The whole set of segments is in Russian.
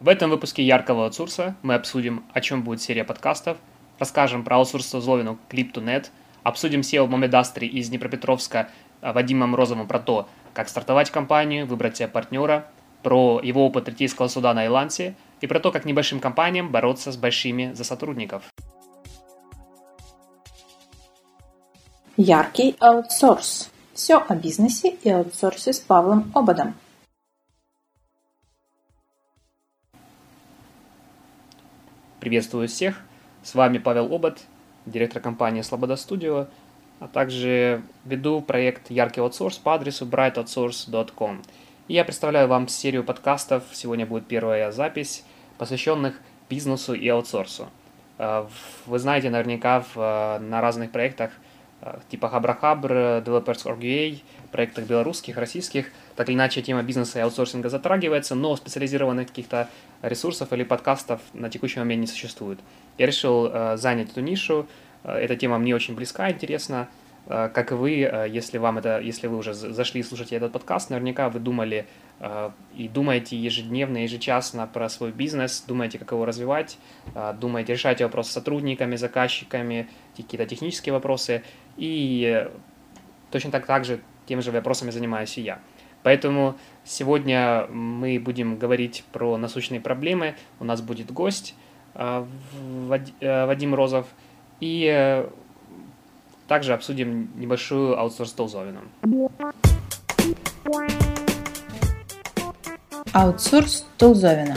В этом выпуске яркого аутсорса мы обсудим, о чем будет серия подкастов, расскажем про аутсорс Зловину Clip2Net, обсудим SEO Момедастри из Днепропетровска Вадимом Розовым про то, как стартовать компанию, выбрать себе партнера, про его опыт третейского суда на Илансе и про то, как небольшим компаниям бороться с большими за сотрудников. Яркий аутсорс. Все о бизнесе и аутсорсе с Павлом Ободом. Приветствую всех. С вами Павел Обод, директор компании Слобода Студио, а также веду проект Яркий аутсорс по адресу brightoutsource.com. И я представляю вам серию подкастов. Сегодня будет первая запись, посвященных бизнесу и аутсорсу. Э, вы знаете наверняка в, э, на разных проектах э, типа Хабрахабр, Developers.org.ua, проектах белорусских, российских, так или иначе тема бизнеса и аутсорсинга затрагивается, но специализированных каких-то ресурсов или подкастов на текущий момент не существует. Я решил занять эту нишу, эта тема мне очень близка, интересна, Э, как и вы, э, если вам это, если вы уже зашли и слушаете этот подкаст, наверняка вы думали э, и думаете ежедневно, ежечасно про свой бизнес, думаете, как его развивать, думаете, решаете вопросы с сотрудниками, заказчиками, какие-то технические вопросы, и точно так, так же теми же вопросами занимаюсь и я. Поэтому сегодня мы будем говорить про насущные проблемы. У нас будет гость Вадим Розов. И также обсудим небольшую аутсорс Толзовину. Аутсорс Толзовина.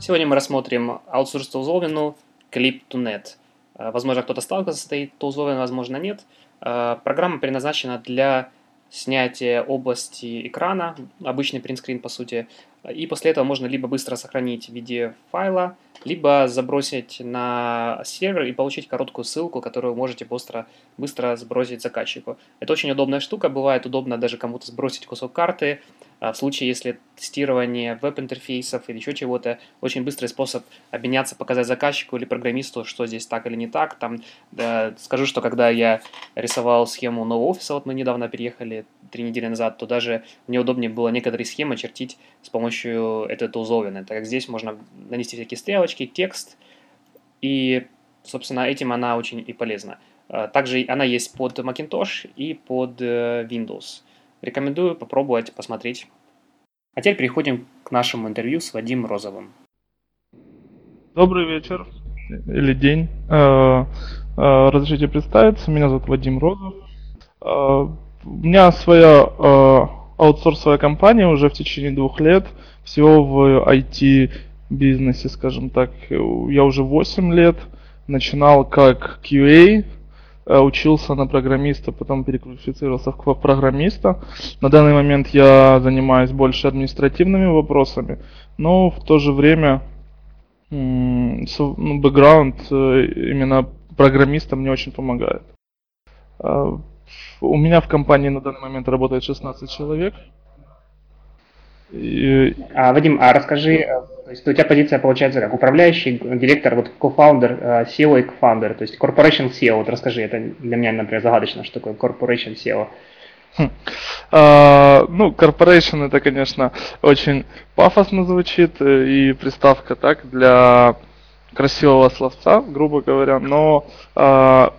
Сегодня мы рассмотрим аутсорс Толзовину Clip2Net. Э, возможно, кто-то сталкивался с этой Толзовиной, возможно, нет. Э, программа предназначена для снятия области экрана, обычный принтскрин по сути, и после этого можно либо быстро сохранить в виде файла, либо забросить на сервер и получить короткую ссылку, которую можете быстро, быстро сбросить заказчику. Это очень удобная штука, бывает удобно даже кому-то сбросить кусок карты, в случае, если тестирование веб-интерфейсов или еще чего-то, очень быстрый способ обменяться, показать заказчику или программисту, что здесь так или не так. Там, да, скажу, что когда я рисовал схему нового офиса, вот мы недавно переехали три недели назад, то даже мне удобнее было некоторые схемы чертить с помощью этой тулзовины, так как здесь можно нанести всякие стрелочки, текст, и, собственно, этим она очень и полезна. А, также она есть под Macintosh и под э, Windows. Рекомендую попробовать, посмотреть. А теперь переходим к нашему интервью с Вадимом Розовым. Добрый вечер или день. А, а, разрешите представиться, меня зовут Вадим Розов. У меня своя аутсорсовая компания уже в течение двух лет. Всего в IT-бизнесе, скажем так, я уже 8 лет. Начинал как QA, э, учился на программиста, потом переквалифицировался в программиста. На данный момент я занимаюсь больше административными вопросами, но в то же время ну, бэкграунд э, именно программиста мне очень помогает. А, у меня в компании на данный момент работает 16 человек. А, Вадим, а расскажи, э, то есть у тебя позиция получается как управляющий, директор, вот кофаундер, э, SEO и кофаундер, то есть corporation SEO, вот расскажи, это для меня, например, загадочно, что такое corporation SEO. Хм. А, ну, corporation это, конечно, очень пафосно звучит, э, и приставка так для красивого словца, грубо говоря, но а,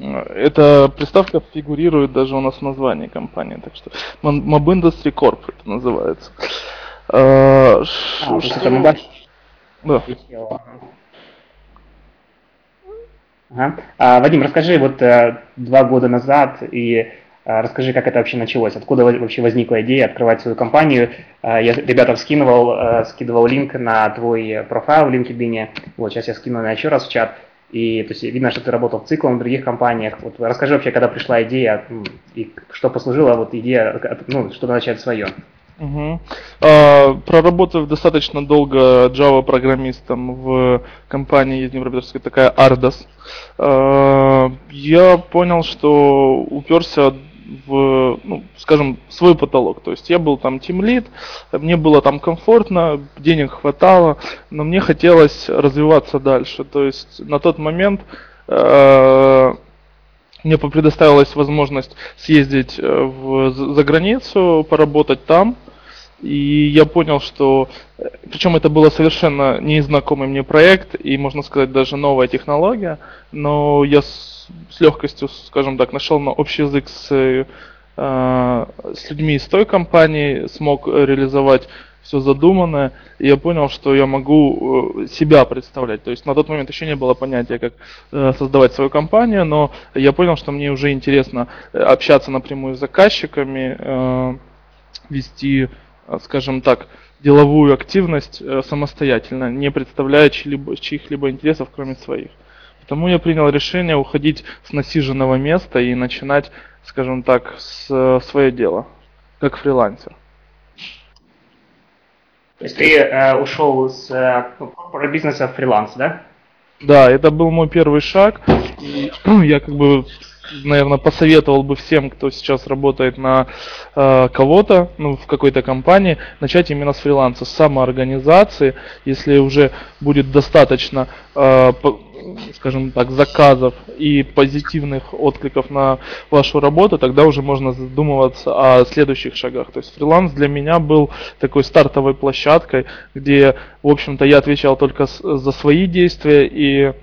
эта приставка фигурирует даже у нас в названии компании, так что Mob Industry Corp это называется. А, а что... это. Да. Ага. А, Вадим, расскажи, вот а, два года назад и а, расскажи, как это вообще началось, откуда вообще возникла идея открывать свою компанию. А, я ребятам скидывал, скидывал линк на твой профайл в LinkedIn. Вот сейчас я скину еще раз в чат. И то есть видно, что ты работал в циклом в других компаниях. Вот расскажи вообще, когда пришла идея и что послужило вот идея, ну, что начать свое. Угу. А, проработав достаточно долго Java программистом в компании из Днепропетровска, такая Ardos, а, я понял, что уперся в, ну, скажем, свой потолок. То есть я был там тимлид, мне было там комфортно, денег хватало, но мне хотелось развиваться дальше. То есть на тот момент э, мне предоставилась возможность съездить э, в, за границу, поработать там. И я понял, что... Э, Причем это было совершенно незнакомый мне проект, и, можно сказать, даже новая технология, но я с, с легкостью, скажем так, нашел на общий язык с, э, с людьми из той компании, смог реализовать все задуманное, и я понял, что я могу э, себя представлять. То есть на тот момент еще не было понятия, как э, создавать свою компанию, но я понял, что мне уже интересно э, общаться напрямую с заказчиками, вести, скажем так, деловую активность самостоятельно, не представляя чьих-либо интересов, кроме своих. Потому я принял решение уходить с насиженного места и начинать, скажем так, с свое дело, как фрилансер. То есть ты э, ушел с э, бизнеса в фриланс, да? Да, это был мой первый шаг. И я как бы, наверное, посоветовал бы всем, кто сейчас работает на э, кого-то, ну, в какой-то компании, начать именно с фриланса, с самоорганизации. Если уже будет достаточно э, скажем так, заказов и позитивных откликов на вашу работу, тогда уже можно задумываться о следующих шагах. То есть фриланс для меня был такой стартовой площадкой, где, в общем-то, я отвечал только за свои действия и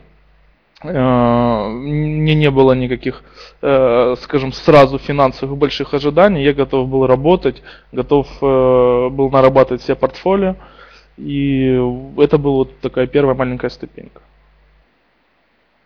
мне не было никаких, э, скажем, сразу финансовых больших ожиданий. Я готов был работать, готов э, был нарабатывать себе портфолио. И это была вот такая первая маленькая ступенька.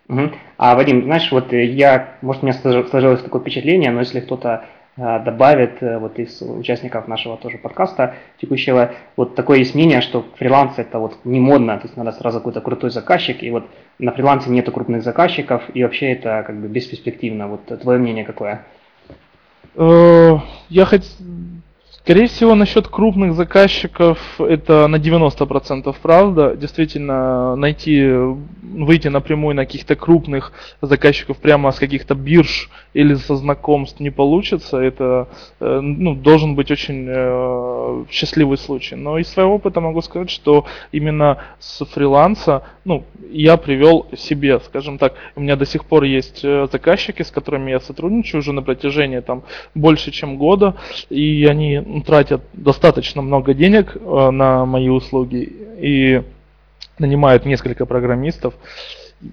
Угу. А, Вадим, знаешь, вот я, может, у меня сложилось такое впечатление, но если кто-то добавит э, вот из участников нашего тоже подкаста текущего, вот такое есть мнение, что фриланс это вот не модно, то есть надо сразу какой-то крутой заказчик, и вот на фрилансе нету крупных заказчиков, и вообще это как бы бесперспективно. Вот твое мнение какое? Э, я хоть Скорее всего, насчет крупных заказчиков это на 90% правда. Действительно, найти, выйти напрямую на каких-то крупных заказчиков прямо с каких-то бирж или со знакомств не получится. Это э, ну, должен быть очень э, счастливый случай. Но из своего опыта могу сказать, что именно с фриланса ну, я привел себе, скажем так, у меня до сих пор есть э, заказчики, с которыми я сотрудничаю уже на протяжении там больше чем года, и они тратят достаточно много денег э, на мои услуги и нанимают несколько программистов.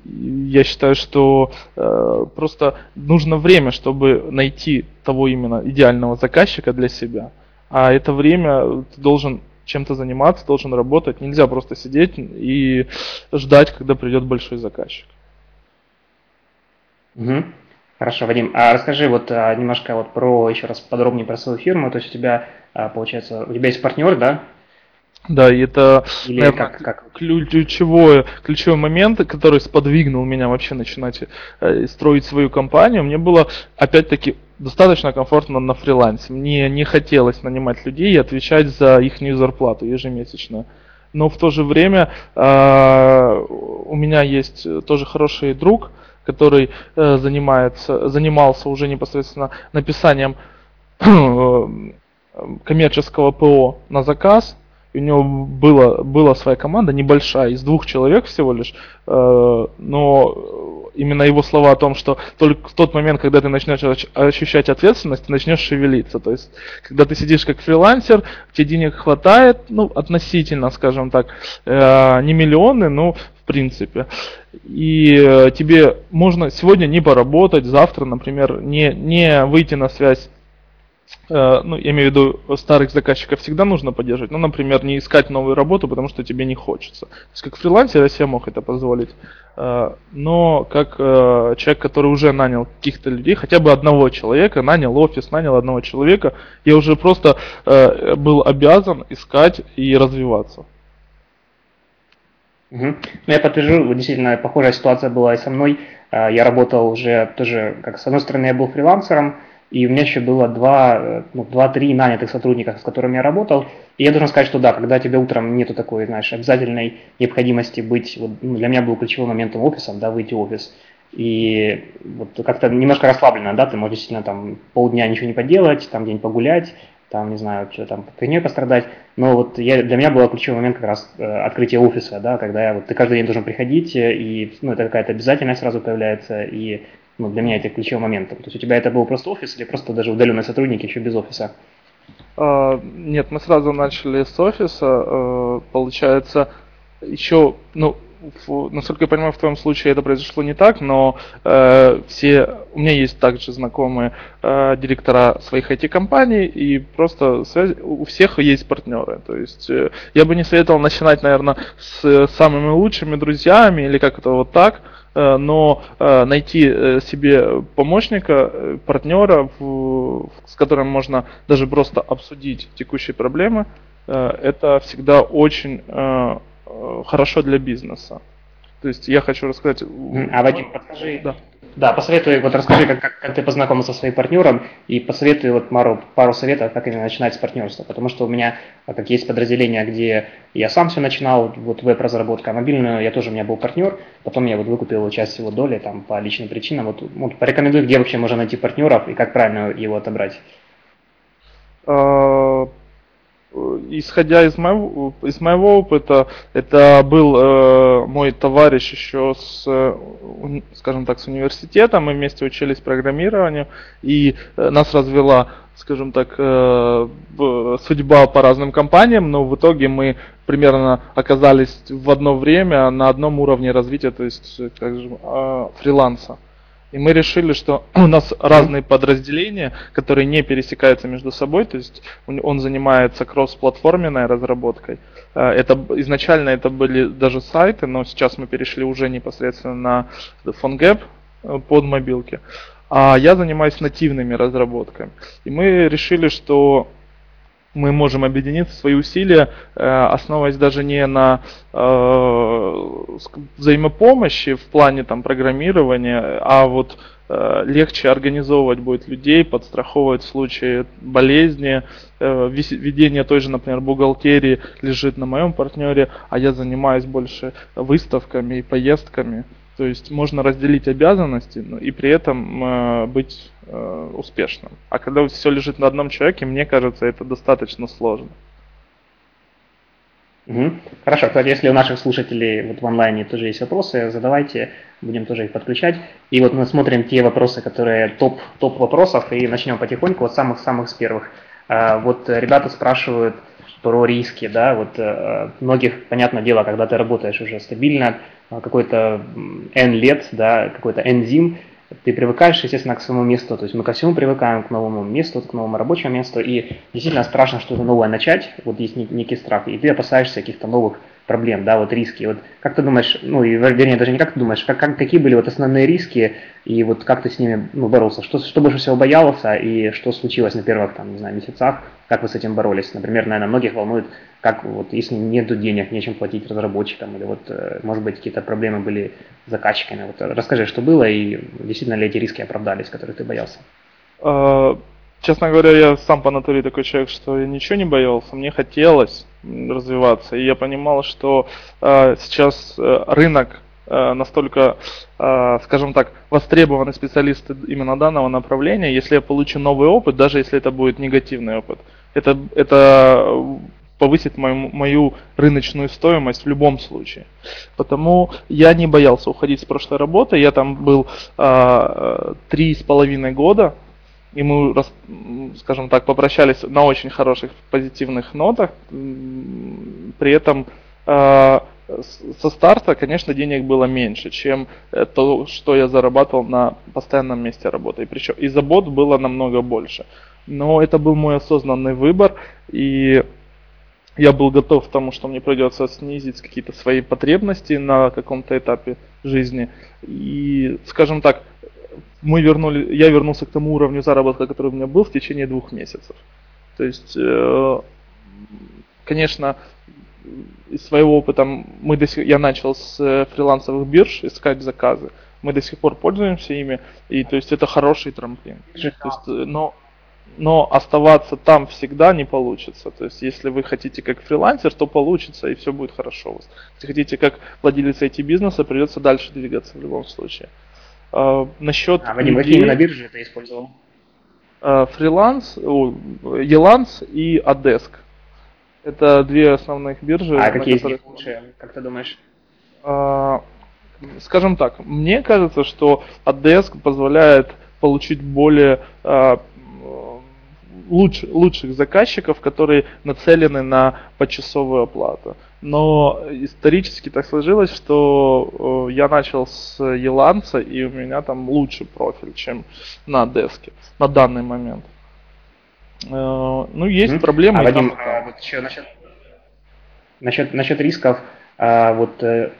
Я считаю, что э, просто нужно время, чтобы найти того именно идеального заказчика для себя. А это время ты должен чем-то заниматься, должен работать. Нельзя просто сидеть и ждать, когда придет большой заказчик. Угу. Хорошо, Вадим, а расскажи вот а, немножко вот про еще раз подробнее про свою фирму. То есть у тебя а, получается, у тебя есть партнер, да? Да, и это Или наверное, как, как? Ключевой, ключевой момент, который сподвигнул меня вообще начинать э, строить свою компанию. Мне было, опять-таки, достаточно комфортно на фрилансе. Мне не хотелось нанимать людей и отвечать за их зарплату ежемесячно. Но в то же время э, у меня есть тоже хороший друг, который э, занимается, занимался уже непосредственно написанием э, коммерческого ПО на заказ. у него была, была своя команда, небольшая, из двух человек всего лишь. Э, но именно его слова о том, что только в тот момент, когда ты начнешь ощущать ответственность, ты начнешь шевелиться. То есть, когда ты сидишь как фрилансер, тебе денег хватает, ну, относительно, скажем так, не миллионы, но в принципе. И э, тебе можно сегодня не поработать, завтра, например, не, не выйти на связь э, ну, я имею в виду, старых заказчиков всегда нужно поддерживать, ну, например, не искать новую работу, потому что тебе не хочется. То есть, как фрилансер я себе мог это позволить, э, но как человек, который уже нанял каких-то людей, хотя бы одного человека, нанял офис, нанял одного человека, я уже просто был обязан искать и развиваться. Угу. Ну, я подтвержу, действительно, похожая ситуация была и со мной. А, я работал уже тоже, как с одной стороны, я был фрилансером, и у меня еще было два, э, ну, нанятых сотрудника, с которыми я работал. И я должен сказать, что да, когда тебе утром нету такой, знаешь, обязательной необходимости быть, вот, ну, для меня был ключевым моментом офисом, да, выйти в офис. И вот как-то немножко расслабленно, да, ты можешь действительно там полдня ничего не поделать, там день погулять, там, не знаю, что там, фигней пострадать. Но вот я, для меня был ключевой момент как раз э, открытие офиса, да, когда я, вот, ты каждый день должен приходить, э, и ну, это какая-то обязательность сразу появляется, и ну, для меня это ключевой момент. То есть у тебя это был просто офис или просто даже удаленные сотрудники еще без офиса? А, нет, мы сразу начали с офиса. А, получается, еще, ну, насколько я понимаю, в твоем случае это произошло не так, но э, все у меня есть также знакомые э, директора своих IT-компаний, и просто связь, у всех есть партнеры. То есть э, я бы не советовал начинать, наверное, с самыми лучшими друзьями или как это вот так, э, но э, найти э, себе помощника, э, партнера, в, с которым можно даже просто обсудить текущие проблемы, э, это всегда очень э, Э, хорошо для бизнеса. То есть я хочу рассказать... А, Вадим, подскажи... Да. Да, посоветуй, вот расскажи, как, как, как ты познакомился со своим партнером, и посоветуй вот пару, пару советов, как именно начинать с партнерства. Потому что у меня, как есть подразделения, где я сам все начинал, вот веб-разработка, а мобильную я тоже, у меня был партнер, потом я вот выкупил часть его доли там по личным причинам. Вот, вот порекомендуй, где вообще можно найти партнеров и как правильно его отобрать. А, исходя из моего, из моего опыта, это был э, мой товарищ еще с, э, скажем так, с университета, мы вместе учились программированию, и э, нас развела, скажем так, э, судьба по разным компаниям, но в итоге мы примерно оказались в одно время на одном уровне развития, то есть, как же, э, фриланса. И мы решили, что у нас разные подразделения, которые не пересекаются между собой, то есть он занимается кросс-платформенной разработкой. Э, это изначально это были даже сайты, но сейчас мы перешли уже непосредственно на PhoneGap э, под мобилки. А я занимаюсь нативными разработками. И мы решили, что мы можем объединить свои усилия, э, основываясь даже не на э, взаимопомощи в плане там, программирования, а вот э, легче организовывать будет людей, подстраховывать в случае болезни, ведение той же, например, бухгалтерии лежит на моем партнере, а я занимаюсь больше выставками и поездками. То есть можно разделить обязанности но и при этом быть э, успешным. А когда все лежит на одном человеке, мне кажется, это достаточно сложно. Угу. Хорошо, кстати, если у наших слушателей вот в онлайне тоже есть вопросы, задавайте, будем тоже их подключать. И вот мы смотрим те вопросы, которые топ, топ вопросов, и начнем потихоньку от самых-самых с первых. А, вот ребята спрашивают, про риски, да, вот э, многих, понятное дело, когда ты работаешь уже стабильно, э, какой-то N лет, да, какой-то N зим, ты привыкаешь, естественно, к своему месту, то есть мы ко всему привыкаем, к новому месту, к новому рабочему месту, и действительно страшно что-то новое начать, вот есть некий страх, и ты опасаешься каких-то новых проблем, да, вот риски. Вот как ты думаешь, ну, и, вернее, даже не как ты думаешь, как, как, какие были вот основные риски, и вот как ты с ними ну, боролся? Что, что больше всего боялся, и что случилось на первых, там, не знаю, месяцах, как вы с этим боролись? Например, наверное, многих волнует, как вот, если нет денег, нечем платить разработчикам, или вот, э, может быть, какие-то проблемы были с заказчиками. Вот расскажи, что было, и действительно ли эти риски оправдались, которых ты боялся? А, честно говоря, я сам по натуре такой человек, что я ничего не боялся, мне хотелось развиваться. И я понимал, что э, сейчас э, рынок э, настолько, э, скажем так, востребованы специалисты именно данного направления. Если я получу новый опыт, даже если это будет негативный опыт, это, это повысит мою, мою рыночную стоимость в любом случае. Потому я не боялся уходить с прошлой работы. Я там был три с половиной года и мы, скажем так, попрощались на очень хороших позитивных нотах. При этом э, со старта, конечно, денег было меньше, чем то, что я зарабатывал на постоянном месте работы. И причем и забот было намного больше. Но это был мой осознанный выбор, и я был готов к тому, что мне придется снизить какие-то свои потребности на каком-то этапе жизни. И, скажем так, мы вернули, я вернулся к тому уровню заработка, который у меня был в течение двух месяцев. То есть, э, конечно, из своего опыта мы до сих, я начал с э, фрилансовых бирж искать заказы. Мы до сих пор пользуемся ими, и то есть это хороший трамплин. То есть, э, но, но оставаться там всегда не получится. То есть, если вы хотите как фрилансер, то получится, и все будет хорошо у вас. Если хотите как владелец IT-бизнеса, придется дальше двигаться в любом случае. А, насчет а, Вадим, людей, на бирже это использовал? А, фриланс, Еланс и Адеск. Это две основных биржи. А какие которых... из них лучше, как ты думаешь? А, скажем так, мне кажется, что Адеск позволяет получить более а, луч, лучших заказчиков, которые нацелены на почасовую оплату. Но исторически так сложилось, что э, я начал с Еланца, и у меня там лучший профиль, чем на деске на данный момент. Э, ну, есть mm-hmm. проблемы. А, Вадим, а, вот еще насчет, насчет, насчет рисков, а, вот э,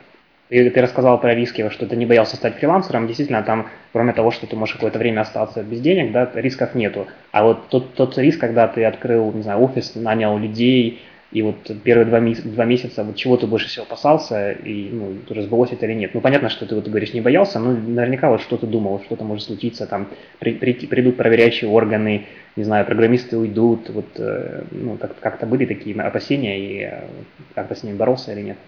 ты, ты рассказал про риски, что ты не боялся стать фрилансером. Действительно, там, кроме того, что ты можешь какое-то время остаться без денег, да, рисков нету. А вот тот, тот риск, когда ты открыл, не знаю, офис, нанял людей, и вот первые два, месяца, два месяца, вот чего ты больше всего опасался, и ну, разбылось это или нет. Ну, понятно, что ты, вот, говоришь, не боялся, но наверняка вот что-то думал, что-то может случиться, там, при, при, придут проверяющие органы, не знаю, программисты уйдут, вот, э, ну, как- как-то были такие опасения, и э, как-то с ними боролся или нет?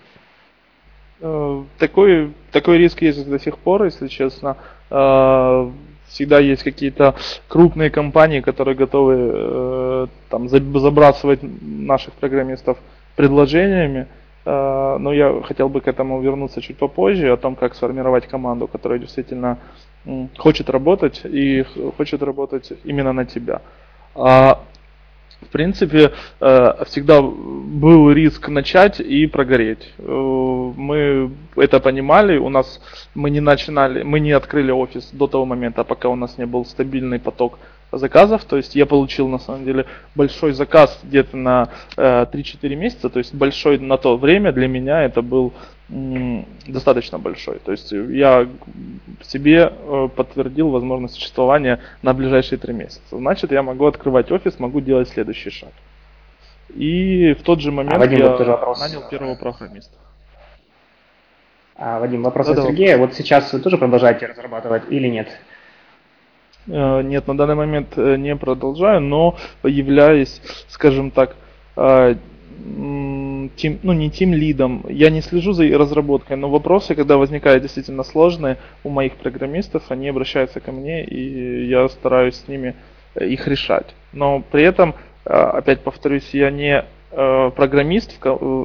Э, такой, такой риск есть до сих пор, если честно. Э, всегда есть какие-то крупные компании, которые готовы э, там забрасывать наших программистов предложениями. Но я хотел бы к этому вернуться чуть попозже, о том, как сформировать команду, которая действительно хочет работать и хочет работать именно на тебя. В принципе, э, всегда был риск начать и прогореть. Э, мы это понимали, у нас мы не начинали, мы не открыли офис до того момента, пока у нас не был стабильный поток заказов. То есть я получил на самом деле большой заказ где-то на 3-4 э, месяца, то есть большой на то время для меня это был достаточно большой. То есть я себе э, подтвердил возможность существования на ближайшие три месяца. Значит, я могу открывать офис, могу делать следующий шаг. И в тот же момент а, Вадим, я вот вопрос. нанял первого программиста. А, Вадим, вопрос да, от Сергея. Вот сейчас вы тоже продолжаете разрабатывать или нет? Э, нет, на данный момент э, не продолжаю, но являюсь, скажем так, тим, ну не тим лидом, я не слежу за разработкой, но вопросы, когда возникают действительно сложные у моих программистов, они обращаются ко мне, и я стараюсь с ними э, их решать. Но при этом, э, опять повторюсь, я не э, программист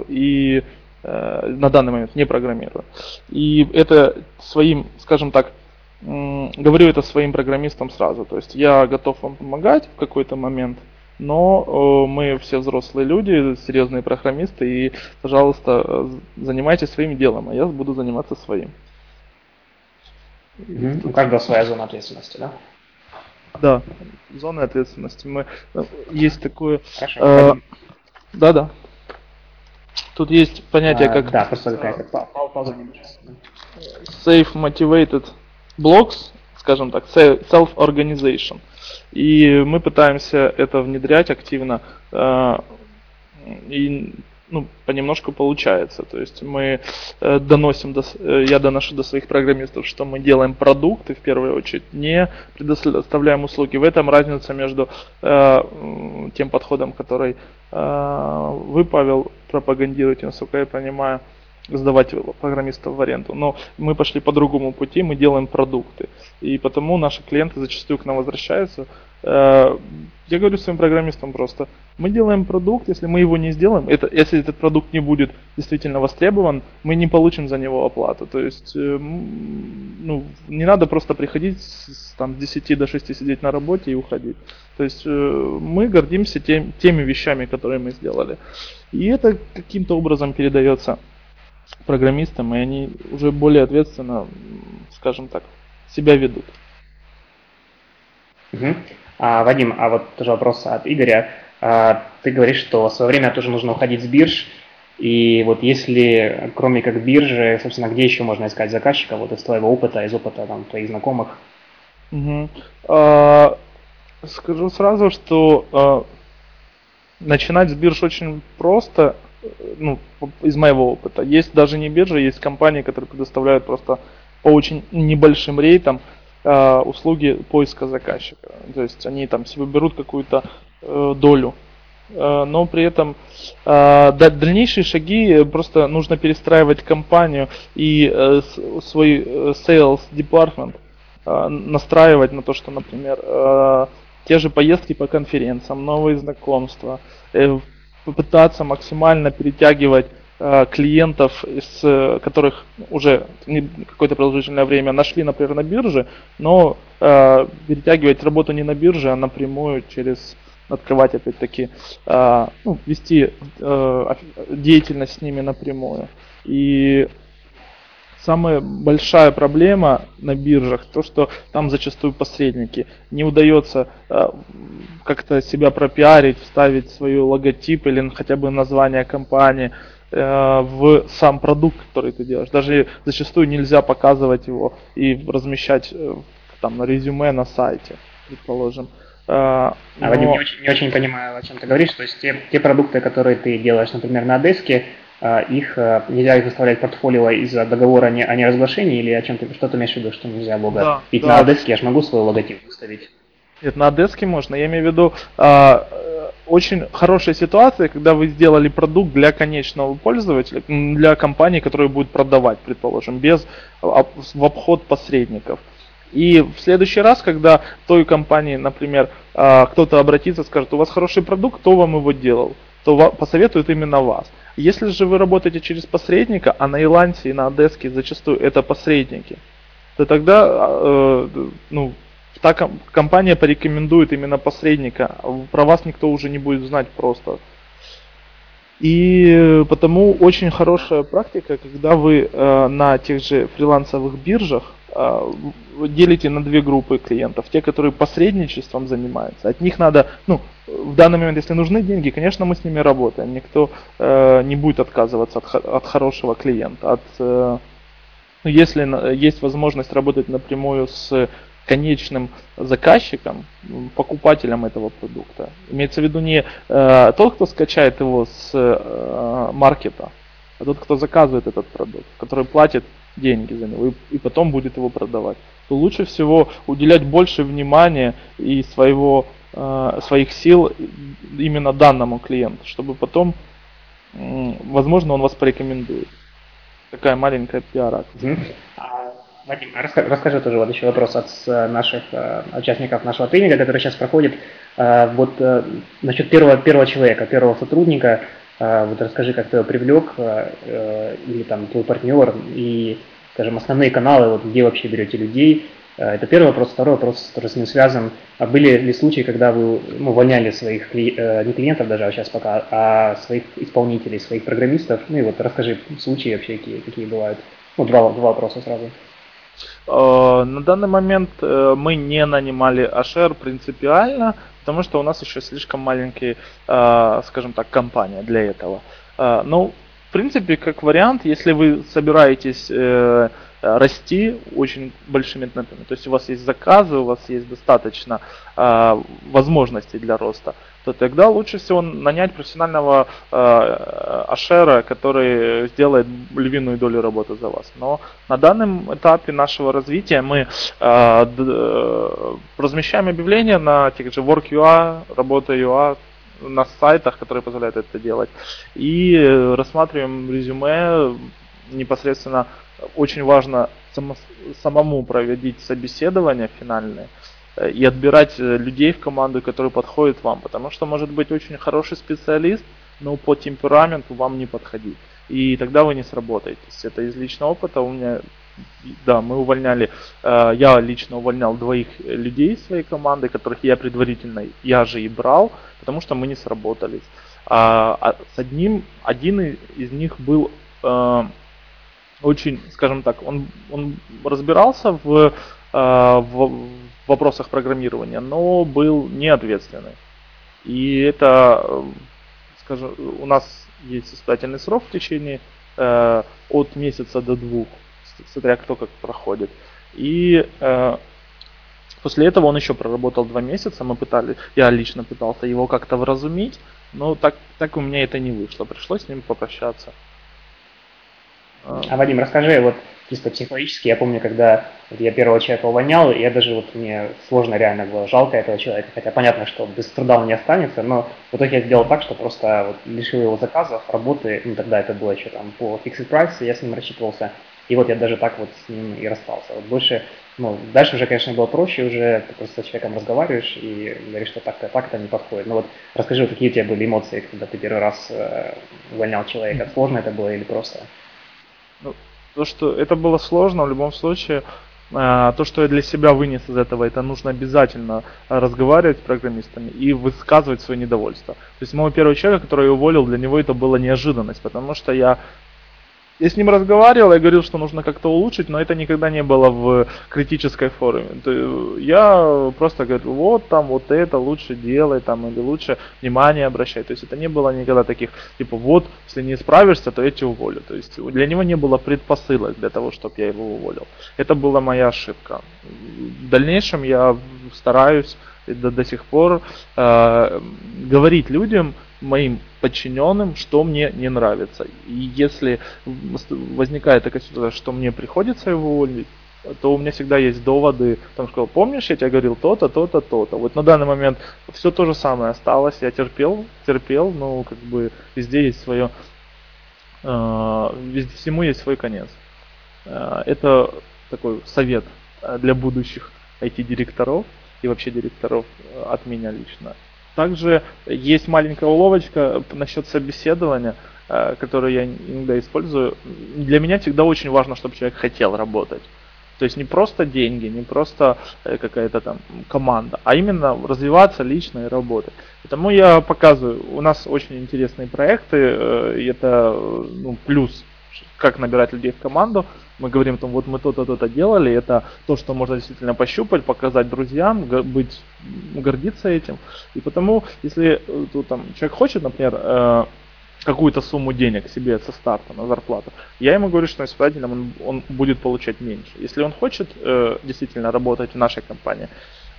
и на данный момент не программирую. И это своим, скажем так, говорю это своим программистам сразу. То есть я готов вам помогать в какой-то момент, но э, мы все взрослые люди, серьезные программисты, и, пожалуйста, э, занимайтесь своим делом, а я буду заниматься своим. У каждого своя зона ответственности, да? Да, зона ответственности. Мы э, есть такое. Хорошо. Э, да, да. Тут есть понятие а, как. Да, просто какая-то пауза. Safe motivated blocks, скажем так, self-organization. И мы пытаемся это внедрять активно. Э, и ну, понемножку получается. То есть мы э, доносим, до, э, я доношу до своих программистов, что мы делаем продукты в первую очередь, не предоставляем услуги. В этом разница между тем подходом, который вы, Павел, пропагандируете, насколько я понимаю, сдавать программистов в аренду. Но мы пошли по другому пути, мы делаем продукты. И потому наши клиенты зачастую к нам возвращаются. Э, я говорю своим программистам просто, мы делаем продукт, если мы его не сделаем, это, если этот продукт не будет действительно востребован, мы не получим за него оплату. То есть, э, ну, не надо просто приходить с там, 10 до 6 сидеть на работе и уходить. То есть, э, мы гордимся тем, теми вещами, которые мы сделали. И это каким-то образом передается программистам, и они уже более ответственно, скажем так, себя ведут. Угу. А, Вадим, а вот тоже вопрос от Игоря. А, ты говоришь, что в свое время тоже нужно уходить с бирж, и вот если, кроме как биржи, собственно, где еще можно искать заказчика, вот из твоего опыта, из опыта там, твоих знакомых? Угу. А, скажу сразу, что а, начинать с бирж очень просто, ну, из моего опыта. Есть даже не биржа, есть компании, которые предоставляют просто по очень небольшим рейтам э, услуги поиска заказчика. То есть они там себе берут какую-то э, долю. Э, но при этом э, дальнейшие шаги просто нужно перестраивать компанию и э, свой э, sales department э, настраивать на то, что, например, э, те же поездки по конференциям, новые знакомства, э, попытаться максимально перетягивать э, клиентов, из э, которых уже какое-то продолжительное время нашли, например, на бирже, но э, перетягивать работу не на бирже, а напрямую через открывать опять-таки, э, ну, вести э, деятельность с ними напрямую. И самая большая проблема на биржах, то что там зачастую посредники. Не удается э, как-то себя пропиарить, вставить свой логотип или хотя бы название компании э, в сам продукт, который ты делаешь. Даже зачастую нельзя показывать его и размещать э, там на резюме на сайте, предположим. Э, а, но... Вадим, не очень, не очень понимаю, о чем ты говоришь. То есть те, те продукты, которые ты делаешь, например, на деске, их э, нельзя их выставлять в портфолио из-за договора о неразглашении или о чем ты что ты имеешь в виду, что нельзя было? Да, Ведь да. на Одеске я же могу свой логотип выставить. Нет, на Одеске можно. Я имею в виду а, э, очень хорошая ситуация, когда вы сделали продукт для конечного пользователя, для компании, которая будет продавать, предположим, без в обход посредников. И в следующий раз, когда той компании, например, а, кто-то обратится, скажет, у вас хороший продукт, кто вам его делал, то посоветует именно вас. Если же вы работаете через посредника, а на Илансе и на Одеске зачастую это посредники, то тогда э, ну, та компания порекомендует именно посредника. Про вас никто уже не будет знать просто. И потому очень хорошая практика, когда вы э, на тех же фрилансовых биржах э, делите на две группы клиентов. Те, которые посредничеством занимаются. От них надо, ну, в данный момент, если нужны деньги, конечно, мы с ними работаем. Никто э, не будет отказываться от, от хорошего клиента. От, э, ну, если есть возможность работать напрямую с конечным заказчиком, покупателем этого продукта. Имеется в виду не э, тот, кто скачает его с э, маркета, а тот, кто заказывает этот продукт, который платит деньги за него и, и потом будет его продавать, то лучше всего уделять больше внимания и своего, э, своих сил именно данному клиенту, чтобы потом, э, возможно, он вас порекомендует. Такая маленькая пиар-акция. Вадим, а расскажи, расскажи тоже вот еще вопрос от наших э, участников нашего тренинга, который сейчас проходит. Э, вот э, насчет первого, первого человека, первого сотрудника, э, вот расскажи, как ты его привлек, э, э, или там твой партнер, и, скажем, основные каналы, вот где вообще берете людей. Э, это первый вопрос. Второй вопрос, который с ним связан. А были ли случаи, когда вы ну, увольняли своих, э, не клиентов даже, а сейчас пока, а своих исполнителей, своих программистов? Ну и вот расскажи случаи вообще, какие, какие бывают. Ну, два, два вопроса сразу. Э, на данный момент э, мы не нанимали Ашер принципиально, потому что у нас еще слишком маленький, э, скажем так, компания для этого. Но, в принципе, как вариант, если вы собираетесь расти очень большими темпами, то есть у вас есть заказы, у вас есть достаточно возможностей для роста, то тогда лучше всего нанять профессионального э, ашера, который сделает львиную долю работы за вас. Но на данном этапе нашего развития мы э, э, размещаем объявления на тех же Work.ua, Работа.ua, на сайтах, которые позволяют это делать. И рассматриваем резюме непосредственно очень важно само, самому проводить собеседование финальное, Э, и отбирать э, людей в команду, которые подходят вам. Потому что может быть очень хороший специалист, но по темпераменту вам не подходить. И тогда вы не сработаетесь. Это из личного опыта у меня да, мы увольняли, э, я лично увольнял двоих людей из своей команды, которых я предварительно, я же и брал, потому что мы не сработались. А, а с одним, один из них был очень, скажем так, он, он разбирался в, э, в, вопросах программирования, но был неответственный. И это, э, скажем, у нас есть испытательный срок в течение э, от месяца до двух, смотря кто как проходит. И после этого он еще проработал два месяца. Мы пытались, я лично пытался его как-то вразумить, но так, так у меня это не вышло. Пришлось с ним попрощаться. А, Вадим, расскажи, вот чисто психологически, я помню, когда вот я первого человека увольнял, я даже вот мне сложно реально было жалко этого человека, хотя понятно, что без труда он не останется, но в итоге я сделал так, что просто вот лишил его заказов, работы, ну тогда это было еще там по fixed price, я с ним рассчитывался, и вот я даже так вот с ним и расстался. Вот больше, ну, дальше уже, конечно, было проще, уже ты просто с человеком разговариваешь и говоришь, что так-то, так-то не подходит. Ну вот расскажи, вот какие у тебя были эмоции, когда ты первый раз э, увольнял человека, сложно это было или просто? Ну, то, что это было сложно в любом случае. а, то, что я для себя вынес из этого, это нужно обязательно разговаривать с программистами и высказывать свое недовольство. То есть моего первого человека, который я уволил, для него это была неожиданность, потому что я я с ним разговаривал, я говорил, что нужно как-то улучшить, но это никогда не было в критической форме. Я просто говорю, вот там вот это лучше делай, там, или лучше внимание обращай. То есть это не было никогда таких, типа, вот, если не справишься, то я тебя уволю. То есть для него не было предпосылок для того, чтобы я его уволил. Это была моя ошибка. В дальнейшем я стараюсь до, до сих пор э, говорить людям, моим подчиненным, что мне не нравится. И если возникает такая ситуация, что мне приходится его уволить, то у меня всегда есть доводы, там сказал, помнишь, я тебе говорил то-то, то-то, то-то. Вот на данный момент все то же самое осталось, я терпел, терпел, но как бы везде есть свое, э, везде всему есть свой конец. Э, это такой совет э, для будущих IT-директоров и вообще директоров э, от меня лично. Также есть маленькая уловочка насчет собеседования, э, которую я иногда использую. Для меня всегда очень важно, чтобы человек хотел работать. То есть не просто деньги, не просто э, какая-то там команда, а именно развиваться лично и работать. Поэтому я показываю, у нас очень интересные проекты, э, и это ну, плюс как набирать людей в команду. Мы говорим, там, вот мы то-то, то-то делали, это то, что можно действительно пощупать, показать друзьям, быть, гордиться этим. И потому, если э, тут, там, человек хочет, например, э, какую-то сумму денег себе со старта на зарплату, я ему говорю, что на он, он будет получать меньше. Если он хочет э, действительно работать в нашей компании,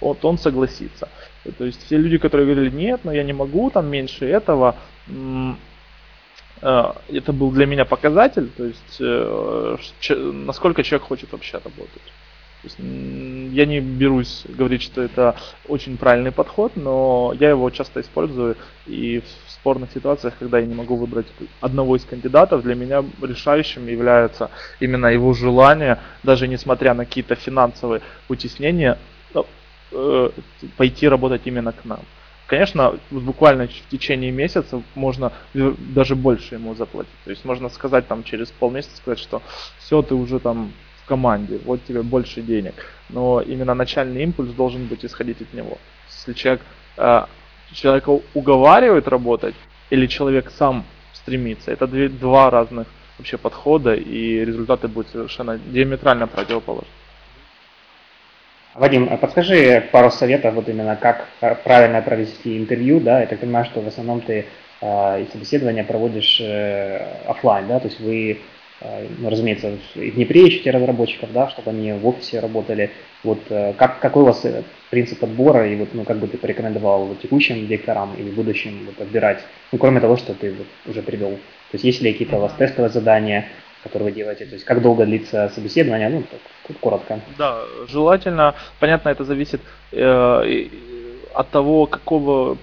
вот он согласится. То есть все люди, которые говорили, нет, но я не могу, там меньше этого, это был для меня показатель, то есть э, насколько человек хочет вообще работать. То есть, я не берусь говорить, что это очень правильный подход, но я его часто использую и в спорных ситуациях, когда я не могу выбрать одного из кандидатов, для меня решающим является именно его желание, даже несмотря на какие-то финансовые утеснения, э, пойти работать именно к нам. Конечно, буквально в течение месяца можно даже больше ему заплатить. То есть можно сказать там через полмесяца сказать, что все, ты уже там в команде, вот тебе больше денег. Но именно начальный импульс должен быть исходить от него. Если человек, э, человека уговаривает работать, или человек сам стремится, это две, два разных вообще подхода, и результаты будут совершенно диаметрально противоположны. Вадим, а подскажи пару советов, вот именно как правильно провести интервью, да, я так понимаю, что в основном ты э, собеседование проводишь э, офлайн, да, то есть вы, э, ну, разумеется, в Днепре ищете разработчиков, да, чтобы они в офисе работали. Вот э, как, какой у вас принцип отбора и вот, ну, как бы ты порекомендовал текущим директорам или будущим вот, отбирать, ну, кроме того, что ты вот, уже привел. То есть есть ли какие-то у вас тестовые задания, который вы делаете? То есть как долго длится собеседование? Ну, так, коротко. Да, желательно, понятно, это зависит э, от того, какого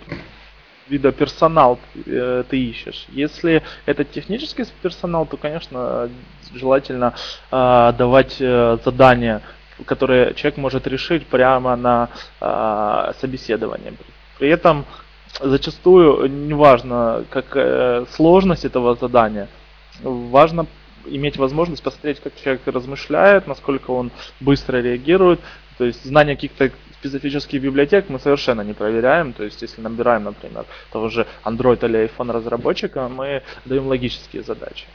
вида персонал э, ты ищешь. Если это технический персонал, то, конечно, желательно э, давать э, задания, которые человек может решить прямо на э, собеседовании. При этом зачастую неважно, как э, сложность этого задания, важно иметь возможность посмотреть, как человек размышляет, насколько он быстро реагирует. То есть знание каких-то специфических библиотек мы совершенно не проверяем. То есть если набираем, например, того же Android или iPhone разработчика, мы даем логические задачи.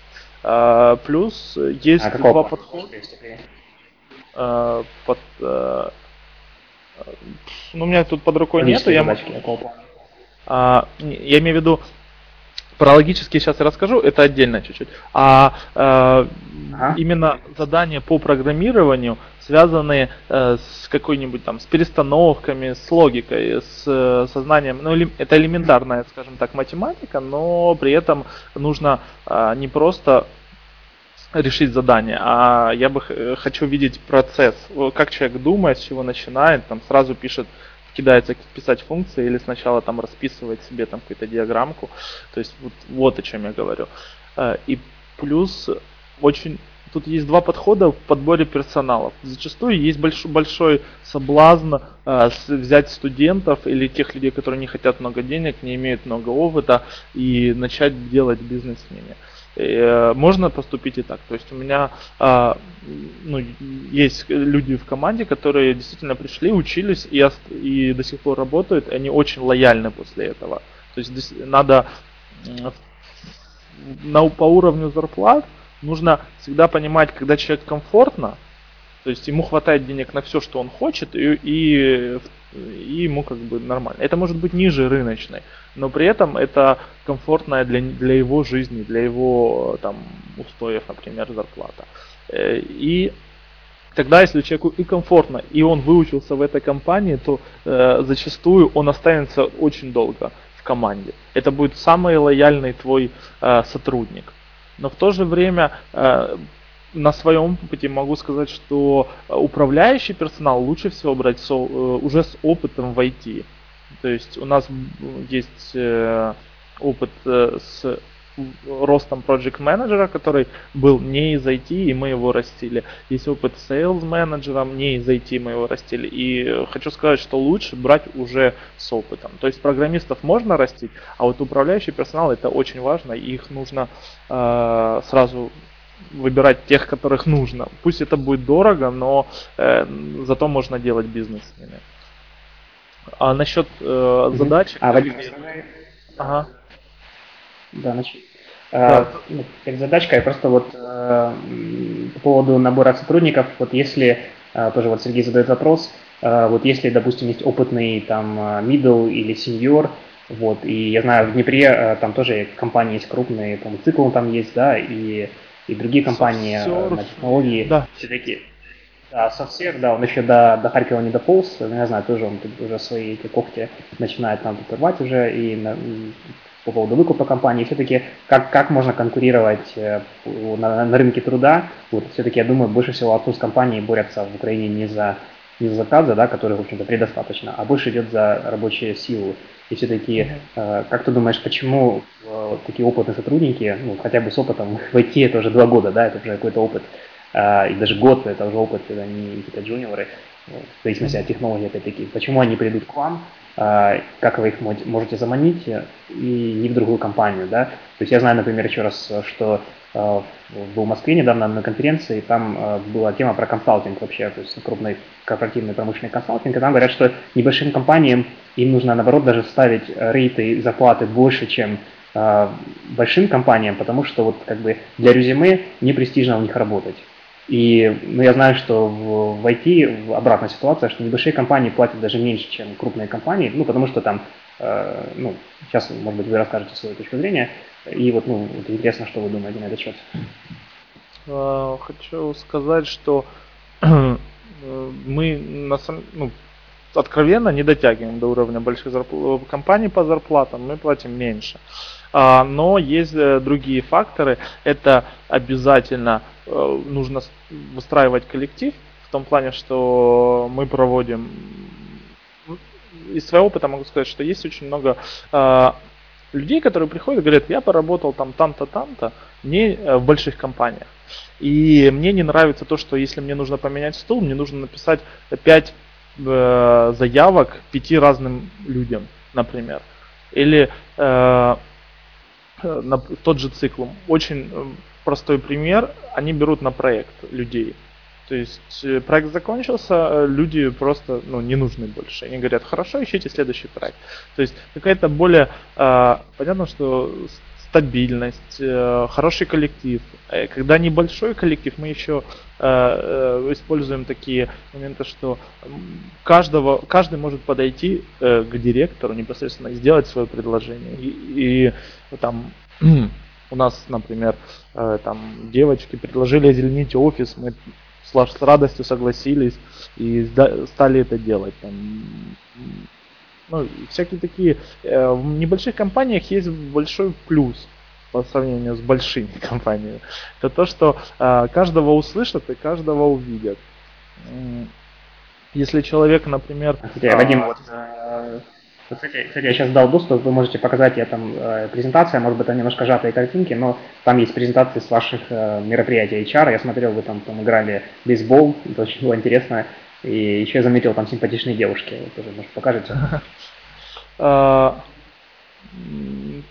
А, плюс есть а два подхода. А, под, а, ну, у меня тут под рукой нету. Я, а, я имею в виду про логические сейчас я расскажу, это отдельно чуть-чуть. А э, ага. именно задания по программированию, связанные э, с какой-нибудь там, с перестановками, с логикой, с э, сознанием, ну, это элементарная, скажем так, математика, но при этом нужно э, не просто решить задание, а я бы хочу видеть процесс, как человек думает, с чего начинает, там сразу пишет кидается писать функции или сначала там расписывать себе там какую-то диаграммку. То есть вот, вот о чем я говорю. Э, и плюс очень тут есть два подхода в подборе персоналов. Зачастую есть большой, большой соблазн э, взять студентов или тех людей, которые не хотят много денег, не имеют много опыта, и начать делать бизнес с ними. э, можно поступить и так. То есть у меня э, ну, есть люди в команде, которые действительно пришли, учились и, и до сих пор работают, они очень лояльны после этого. То есть надо на, по уровню зарплат нужно всегда понимать, когда человек комфортно, то есть ему хватает денег на все, что он хочет, и, и, и ему как бы нормально. Это может быть ниже рыночной, но при этом это комфортная для, для его жизни, для его там устоев, например, зарплата. Э, и тогда, если человеку и комфортно, и он выучился в этой компании, то э, зачастую он останется очень долго в команде. Это будет самый лояльный твой э, сотрудник. Но в то же время э, на своем опыте могу сказать, что управляющий персонал лучше всего брать со, э, уже с опытом в IT. То есть у нас есть э, опыт э, с ростом project менеджера, который был не из IT, и мы его растили. Есть опыт sales менеджером, не из IT мы его растили. И хочу сказать, что лучше брать уже с опытом. То есть программистов можно растить, а вот управляющий персонал это очень важно, и их нужно э, сразу выбирать тех, которых нужно. Пусть это будет дорого, но э, зато можно делать бизнес с ними. А насчет э, задач... А, Вадим, ага. Да, значит, да. Э, ну, как задачка, я просто вот э, по поводу набора сотрудников, вот если, э, тоже вот Сергей задает вопрос, э, вот если, допустим, есть опытный там э, middle или senior, вот, и я знаю, в Днепре э, там тоже компании есть крупные, там цикл там есть, да, и, и другие компании э, на технологии да. все-таки. Да, со всех, да, он еще до, до Харькова не дополз, ну, я знаю, тоже он уже свои эти когти начинает там рвать уже, и по поводу выкупа компании, все-таки как, как можно конкурировать э, на, на рынке труда, вот все-таки, я думаю, больше всего аутсорс компании борются в Украине не за, не за заказы, да, которые, в общем-то, предостаточно, а больше идет за рабочую силу. И все-таки, э, как ты думаешь, почему э, такие опытные сотрудники, ну, хотя бы с опытом в IT это уже два года, да, это уже какой-то опыт, э, и даже год это уже опыт, это не какие-то джуниоры, в зависимости от технологии, опять-таки, почему они придут к вам, а, как вы их можете заманить и не в другую компанию, да. То есть я знаю, например, еще раз, что был в Москве недавно на конференции, там а, была тема про консалтинг вообще, то есть крупный корпоративный промышленный консалтинг, и там говорят, что небольшим компаниям им нужно, наоборот, даже ставить рейты и зарплаты больше, чем большим компаниям, потому что вот как бы для резюме не престижно у них работать. И ну, я знаю, что в, в IT обратная ситуация, что небольшие компании платят даже меньше, чем крупные компании, ну, потому что там, э, ну, сейчас, может быть, вы расскажете свою точку зрения, и вот, ну, вот интересно, что вы думаете на этот счет. А, хочу сказать, что э, мы на самом, ну, откровенно не дотягиваем до уровня больших зарплат. компаний по зарплатам, мы платим меньше. А, но есть э, другие факторы. Это обязательно э, нужно выстраивать коллектив в том плане, что мы проводим из своего опыта могу сказать, что есть очень много а, людей, которые приходят и говорят, я поработал там там-то, там-то, не э, в больших компаниях. И мне не нравится то, что если мне нужно поменять стул, мне нужно написать 5 э, заявок пяти разным людям, например. Или э, Э, на тот же цикл. Очень э, простой пример. Они берут на проект людей. То есть э, проект закончился, люди просто ну, не нужны больше. Они говорят, хорошо, ищите следующий проект. То есть какая-то более, э, понятно, что стабильность, э, хороший коллектив. Когда небольшой коллектив, мы еще э, э, используем такие моменты, что каждого, каждый может подойти э, к директору непосредственно и сделать свое предложение. И, и там у нас, например, э, там девочки предложили озеленить офис, мы с, радостью согласились и стали это делать. Там, ну, всякие такие. Э, в небольших компаниях есть большой плюс по сравнению с большими компаниями. Это то, что э, каждого услышат и каждого увидят. Если человек, например... Вадим, вот кстати, кстати, я сейчас дал доступ, вы можете показать, я там э, презентация, может быть, там немножко сжатые картинки, но там есть презентации с ваших э, мероприятий HR. Я смотрел, вы там, там играли бейсбол, это очень было интересно. И еще я заметил там симпатичные девушки. Вы тоже, может, покажете? А,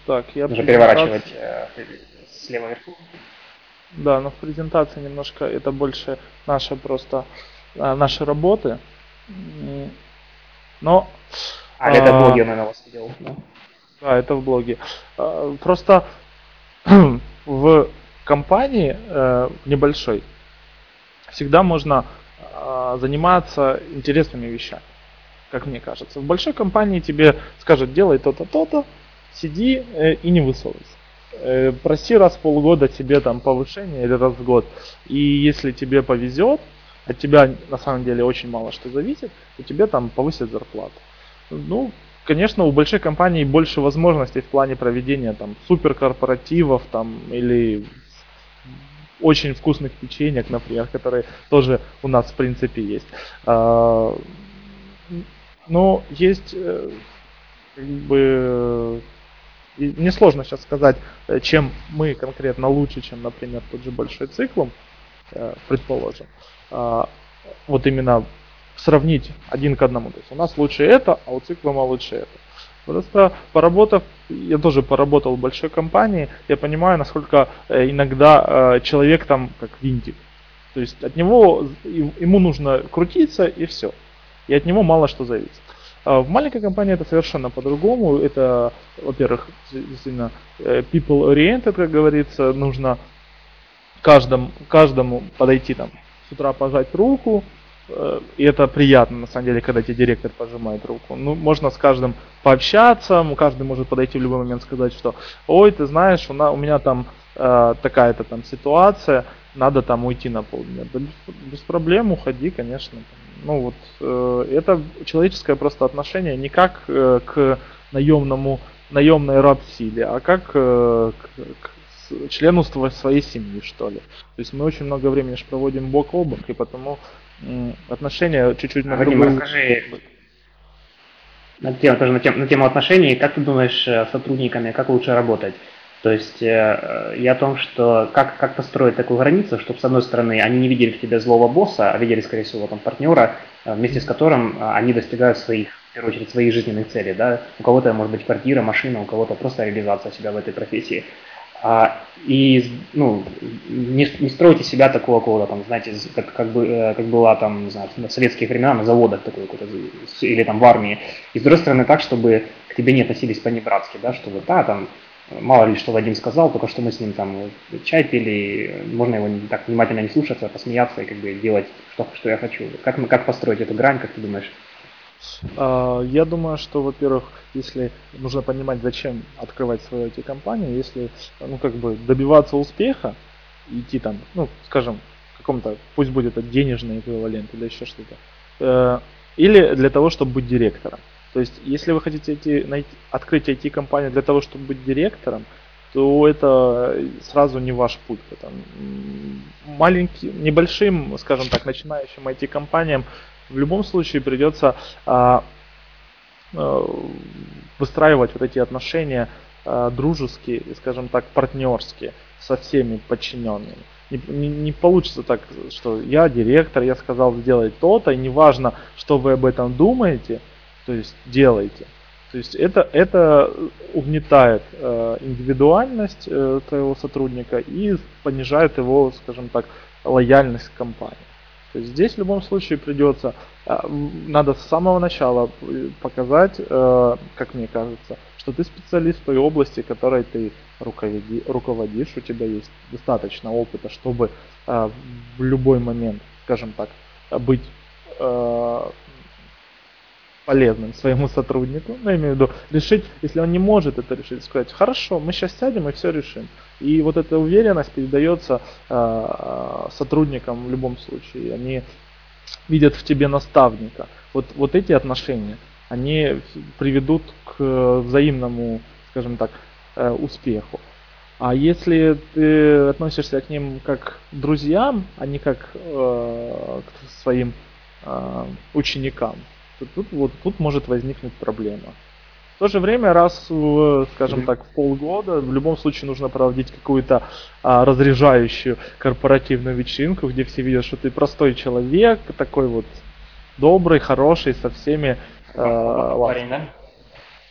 так, я Нужно переворачивать э, слева вверху. Да, но в презентации немножко это больше наша просто а, наши работы. Но а, это в блоге я, наверное, вас видел. Да, да это в блоге. А, просто в компании э, небольшой всегда можно э, заниматься интересными вещами, как мне кажется. В большой компании тебе скажут, делай то-то, то-то, сиди э, и не высовывайся. Э, проси раз в полгода тебе там повышение или раз в год. И если тебе повезет, от тебя на самом деле очень мало что зависит, то тебе там повысят зарплату. Ну, конечно, у большой компании больше возможностей в плане проведения там суперкорпоративов там или очень вкусных печенек, например, которые тоже у нас в принципе есть. А, но есть э, как бы мне сложно сейчас сказать, э, чем мы конкретно лучше, чем, например, тот же большой циклом, э, предположим. А, вот именно сравнить один к одному. То есть у нас лучше это, а у циклома лучше это. Просто поработав, я тоже поработал в большой компании, я понимаю, насколько э, иногда человек там как винтик. То есть от него, ему нужно крутиться и все. И от него мало что зависит. А в маленькой компании это совершенно по-другому. Это, во-первых, действительно э, people-oriented, как говорится, нужно каждому, каждому подойти там с утра пожать руку, э, и это приятно, на самом деле, когда тебе директор пожимает руку. Ну, можно с каждым пообщаться, каждый может подойти в любой момент сказать, что ой, ты знаешь, у, на, у меня там э, такая-то там ситуация, надо там уйти на полдня. Да без, без проблем уходи, конечно. Ну вот, э, это человеческое просто отношение не как э, к наемному, наемной раб-силе, а как э, к, к члену своей семьи, что ли. То есть мы очень много времени проводим бок о бок, и потому э, отношения чуть-чуть на Вадим, другую... расскажи на тему, тоже на тему, на тему отношений, как ты думаешь э, с сотрудниками, как лучше работать? То есть э, я о том, что как, как построить такую границу, чтобы, с одной стороны, они не видели в тебе злого босса, а видели, скорее всего, там, партнера, э, вместе с которым э, они достигают своих, в первую очередь, своих жизненных целей. Да? У кого-то, может быть, квартира, машина, у кого-то просто реализация себя в этой профессии. А, и ну, не, не стройте себя такого какого-то там, знаете, как, как, бы, э, как была там, не знаю, в советские времена на заводах такой какой-то, или там в армии. И с другой стороны так, чтобы к тебе не относились по-небратски, да, чтобы, да, там, мало ли что Вадим сказал, только что мы с ним там чай пили, можно его так внимательно не слушаться, посмеяться и как бы делать что, что я хочу. Как, как построить эту грань, как ты думаешь? А, я думаю, что, во-первых, если нужно понимать, зачем открывать свою IT-компанию, если, ну, как бы добиваться успеха, идти там, ну, скажем, каком-то, пусть будет это денежный эквивалент или еще что-то, э, или для того, чтобы быть директором. То есть, если вы хотите идти, найти, открыть IT-компанию для того, чтобы быть директором, то это сразу не ваш путь. Там, маленьким, небольшим, скажем так, начинающим IT-компаниям в любом случае придется а, а, выстраивать вот эти отношения а, дружеские, скажем так, партнерские со всеми подчиненными. Не, не, не получится так, что я директор, я сказал сделать то-то, и неважно, что вы об этом думаете, то есть делайте. То есть это, это угнетает э, индивидуальность э, твоего сотрудника и понижает его, скажем так, лояльность к компании. То есть здесь в любом случае придется, э, надо с самого начала показать, э, как мне кажется, что ты специалист в той области, которой ты руководи, руководишь, у тебя есть достаточно опыта, чтобы э, в любой момент, скажем так, быть полезным своему сотруднику, ну, я имею в виду, решить, если он не может это решить, сказать, хорошо, мы сейчас сядем и все решим. И вот эта уверенность передается э, сотрудникам в любом случае. Они видят в тебе наставника. Вот, вот эти отношения, они приведут к взаимному, скажем так, э, успеху. А если ты относишься к ним как к друзьям, а не как э, к своим э, ученикам, то тут, вот, тут может возникнуть проблема. В то же время, раз, в, скажем так, в полгода, в любом случае нужно проводить какую-то а, разряжающую корпоративную вечеринку, где все видят, что ты простой человек, такой вот добрый, хороший, со всеми. А, Парень, да?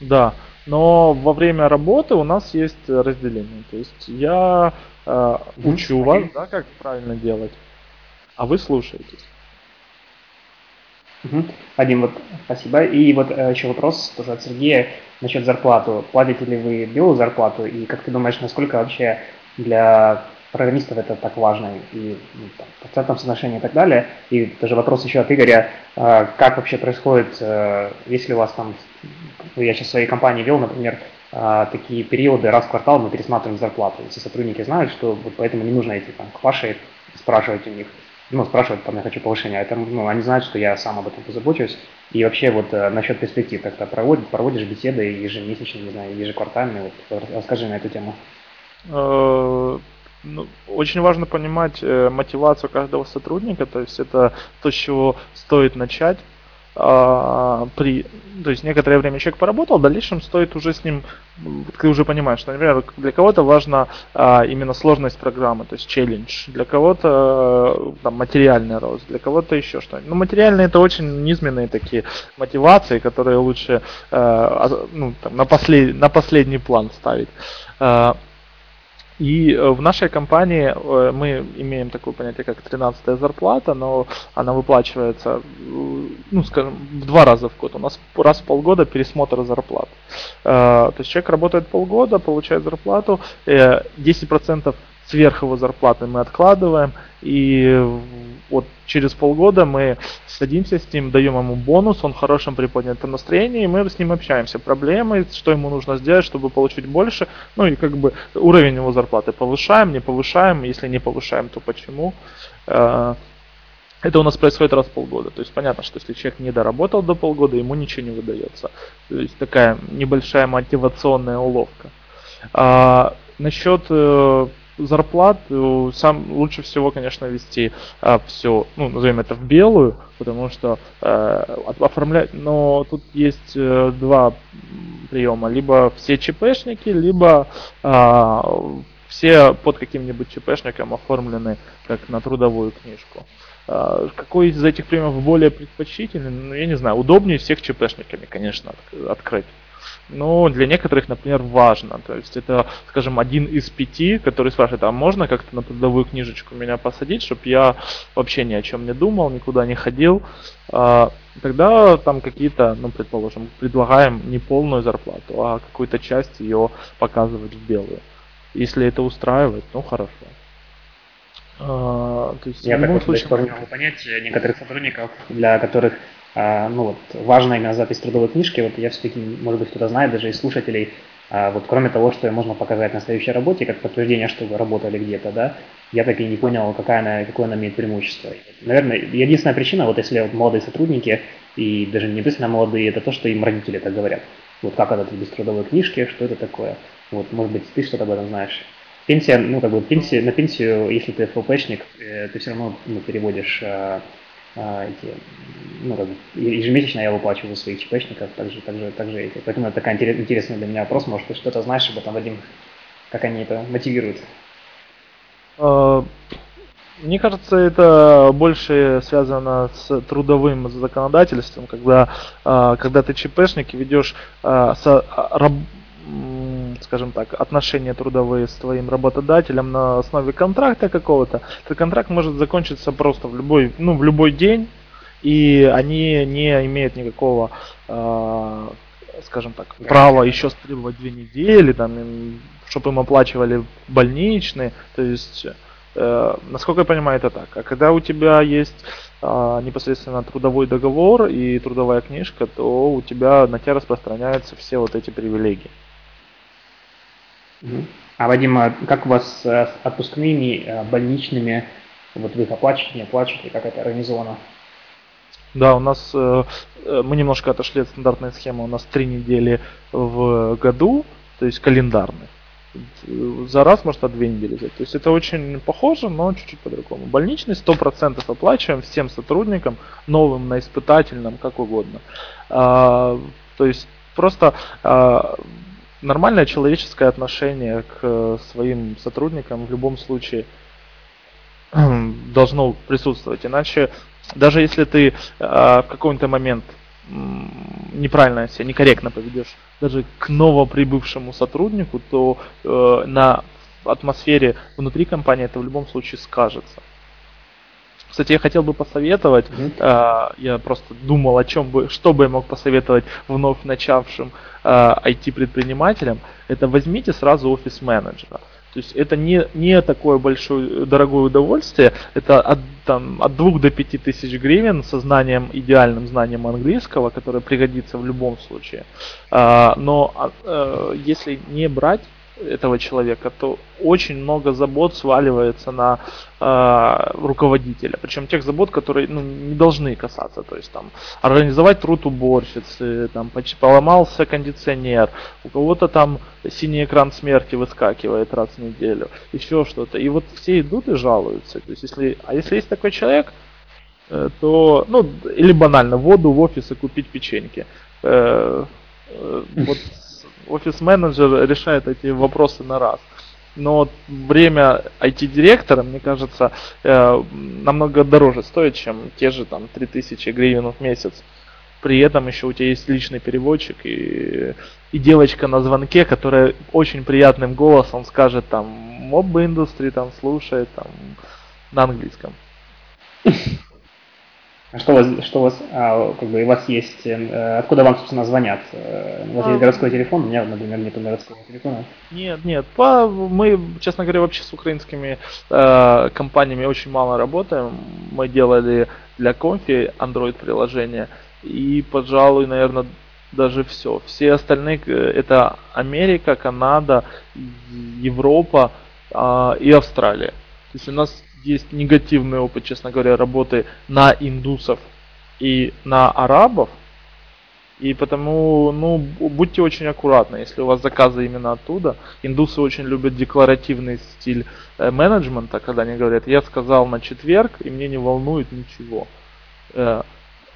Да. но во время работы у нас есть разделение. То есть я э, учу вас, да, как правильно делать, а вы слушаетесь. Вадим, вот спасибо. И вот э, еще вопрос тоже от Сергея насчет зарплаты. Платите ли вы белую зарплату? И как ты думаешь, насколько вообще для программистов это так важно, и ну, там, процентном соотношении и так далее. И тоже вопрос еще от Игоря, э, как вообще происходит, э, если у вас там, ну, я сейчас в своей компании вел, например, э, такие периоды, раз в квартал мы пересматриваем зарплату. Если сотрудники знают, что вот поэтому не нужно идти там, к Паше спрашивать у них, ну, спрашивать, там, я хочу повышения, это, ну, они знают, что я сам об этом позабочусь. И вообще вот э, насчет перспектив, как-то проводишь, проводишь беседы ежемесячные, не знаю, ежеквартальные, вот, расскажи на эту тему. Э, ну, очень важно понимать э, мотивацию каждого сотрудника, то есть это то, с чего стоит начать. А, при, то есть некоторое время человек поработал, в дальнейшем стоит уже с ним, ты уже понимаешь, что, например, для кого-то важна а, именно сложность программы, то есть челлендж, для кого-то там, материальный рост, для кого-то еще что-нибудь. Но материальные это очень низменные такие мотивации, которые лучше а, ну, там, на, послед, на последний план ставить. А, и э, в нашей компании э, мы имеем такое понятие, как 13 зарплата, но она выплачивается, э, ну, скажем, в два раза в год. У нас раз в полгода пересмотр зарплат. То есть человек работает полгода, получает зарплату, 10% сверх его зарплаты мы откладываем, и вот через полгода мы садимся с ним, даем ему бонус, он в хорошем приподнятом настроении, и мы с ним общаемся. Проблемы, что ему нужно сделать, чтобы получить больше, ну и как бы уровень его зарплаты повышаем, не повышаем, если не повышаем, то почему. Э, это у нас происходит раз в полгода. То есть понятно, что если человек не доработал до полгода, ему ничего не выдается. То есть такая небольшая мотивационная уловка. А, насчет э, зарплат сам лучше всего, конечно, вести а, все, ну, назовем это в белую, потому что э, оформлять, но тут есть э, два приема, либо все ЧПшники, либо э, все под каким-нибудь ЧПшником оформлены как на трудовую книжку. Э, какой из этих приемов более предпочтительный, ну, я не знаю, удобнее всех ЧПшниками, конечно, открыть но для некоторых, например, важно. То есть это, скажем, один из пяти, который спрашивает, а можно как-то на трудовую книжечку меня посадить, чтобы я вообще ни о чем не думал, никуда не ходил. А, тогда там какие-то, ну, предположим, предлагаем не полную зарплату, а какую-то часть ее показывать в белую. Если это устраивает, ну хорошо. А, то есть, Я в любом случае... не могу понять некоторых сотрудников, для которых ну вот, важная именно запись трудовой книжки, вот я все-таки, может быть, кто-то знает, даже из слушателей, а, вот кроме того, что можно показать на следующей работе, как подтверждение, что вы работали где-то, да, я так и не понял, какая она, какое она имеет преимущество. Наверное, единственная причина, вот если вот молодые сотрудники, и даже не обязательно молодые, это то, что им родители так говорят. Вот как это без трудовой книжки, что это такое. Вот, может быть, ты что-то об этом знаешь. Пенсия, ну, как бы, пенсия, на пенсию, если ты ФПшник, э, ты все равно ну, переводишь а, а, эти, ну, как бы, ежемесячно я выплачиваю своих ЧПшников, также, также, также эти. Поэтому это такой интересный для меня вопрос, может, ты что-то знаешь об этом, Вадим, как они это мотивируют? А, мне кажется, это больше связано с трудовым законодательством, когда, а, когда ты ЧПшник и ведешь скажем так, отношения трудовые с твоим работодателем на основе контракта какого-то, этот контракт может закончиться просто в любой, ну, в любой день, и они не имеют никакого, э, скажем так, права еще требовать две недели, там, чтобы им оплачивали больничные, то есть Э, насколько я понимаю, это так. А когда у тебя есть э, непосредственно трудовой договор и трудовая книжка, то у тебя на тебя распространяются все вот эти привилегии. А, Вадим, а как у вас с отпускными, э, больничными, вот вы их оплачиваете, не оплачиваете, как это организовано? Да, у нас э, э, мы немножко отошли от стандартной схемы. У нас три недели в году, то есть календарные. За раз может от две недели взять. То есть это очень похоже, но чуть-чуть по-другому. Больничный 100% оплачиваем всем сотрудникам, новым, на испытательном, как угодно. А, то есть просто а, нормальное человеческое отношение к э, своим сотрудникам в любом случае должно присутствовать. Иначе, даже если ты э, в какой-то момент неправильно себя, некорректно поведешь даже к новоприбывшему сотруднику, то э, на атмосфере внутри компании это в любом случае скажется. Кстати, я хотел бы посоветовать, mm-hmm. э, я просто думал о чем бы, что бы я мог посоветовать вновь начавшим э, IT-предпринимателям, это возьмите сразу офис менеджера. То есть это не, не такое большое дорогое удовольствие, это от, там, от 2 до 5 тысяч гривен со знанием, идеальным знанием английского, которое пригодится в любом случае. А, но а, если не брать этого человека, то очень много забот сваливается на э, руководителя. Причем тех забот, которые ну, не должны касаться. То есть там организовать труд уборщицы, там поломался кондиционер, у кого-то там синий экран смерти выскакивает раз в неделю, еще что-то. И вот все идут и жалуются. То есть если, а если есть такой человек, э, то, ну, или банально, воду в офис и купить печеньки. Э, э, вот офис-менеджер решает эти вопросы на раз. Но время IT-директора, мне кажется, э, намного дороже стоит, чем те же там 3000 гривен в месяц. При этом еще у тебя есть личный переводчик и, и девочка на звонке, которая очень приятным голосом скажет там моб индустрии там слушает там на английском. А что у вас, что у вас, а, как бы, у вас есть, э, откуда вам, собственно, звонят? Э, у вас а, есть городской телефон, у меня, например, нет городского телефона. Нет, нет, по, мы, честно говоря, вообще с украинскими э, компаниями очень мало работаем. Мы делали для конфи Android приложение, и, пожалуй, наверное, даже все. Все остальные э, это Америка, Канада, Европа э, и Австралия. То есть у нас есть негативный опыт, честно говоря, работы на индусов и на арабов. И потому, ну, будьте очень аккуратны, если у вас заказы именно оттуда. Индусы очень любят декларативный стиль э, менеджмента, когда они говорят, я сказал на четверг, и мне не волнует ничего. Э,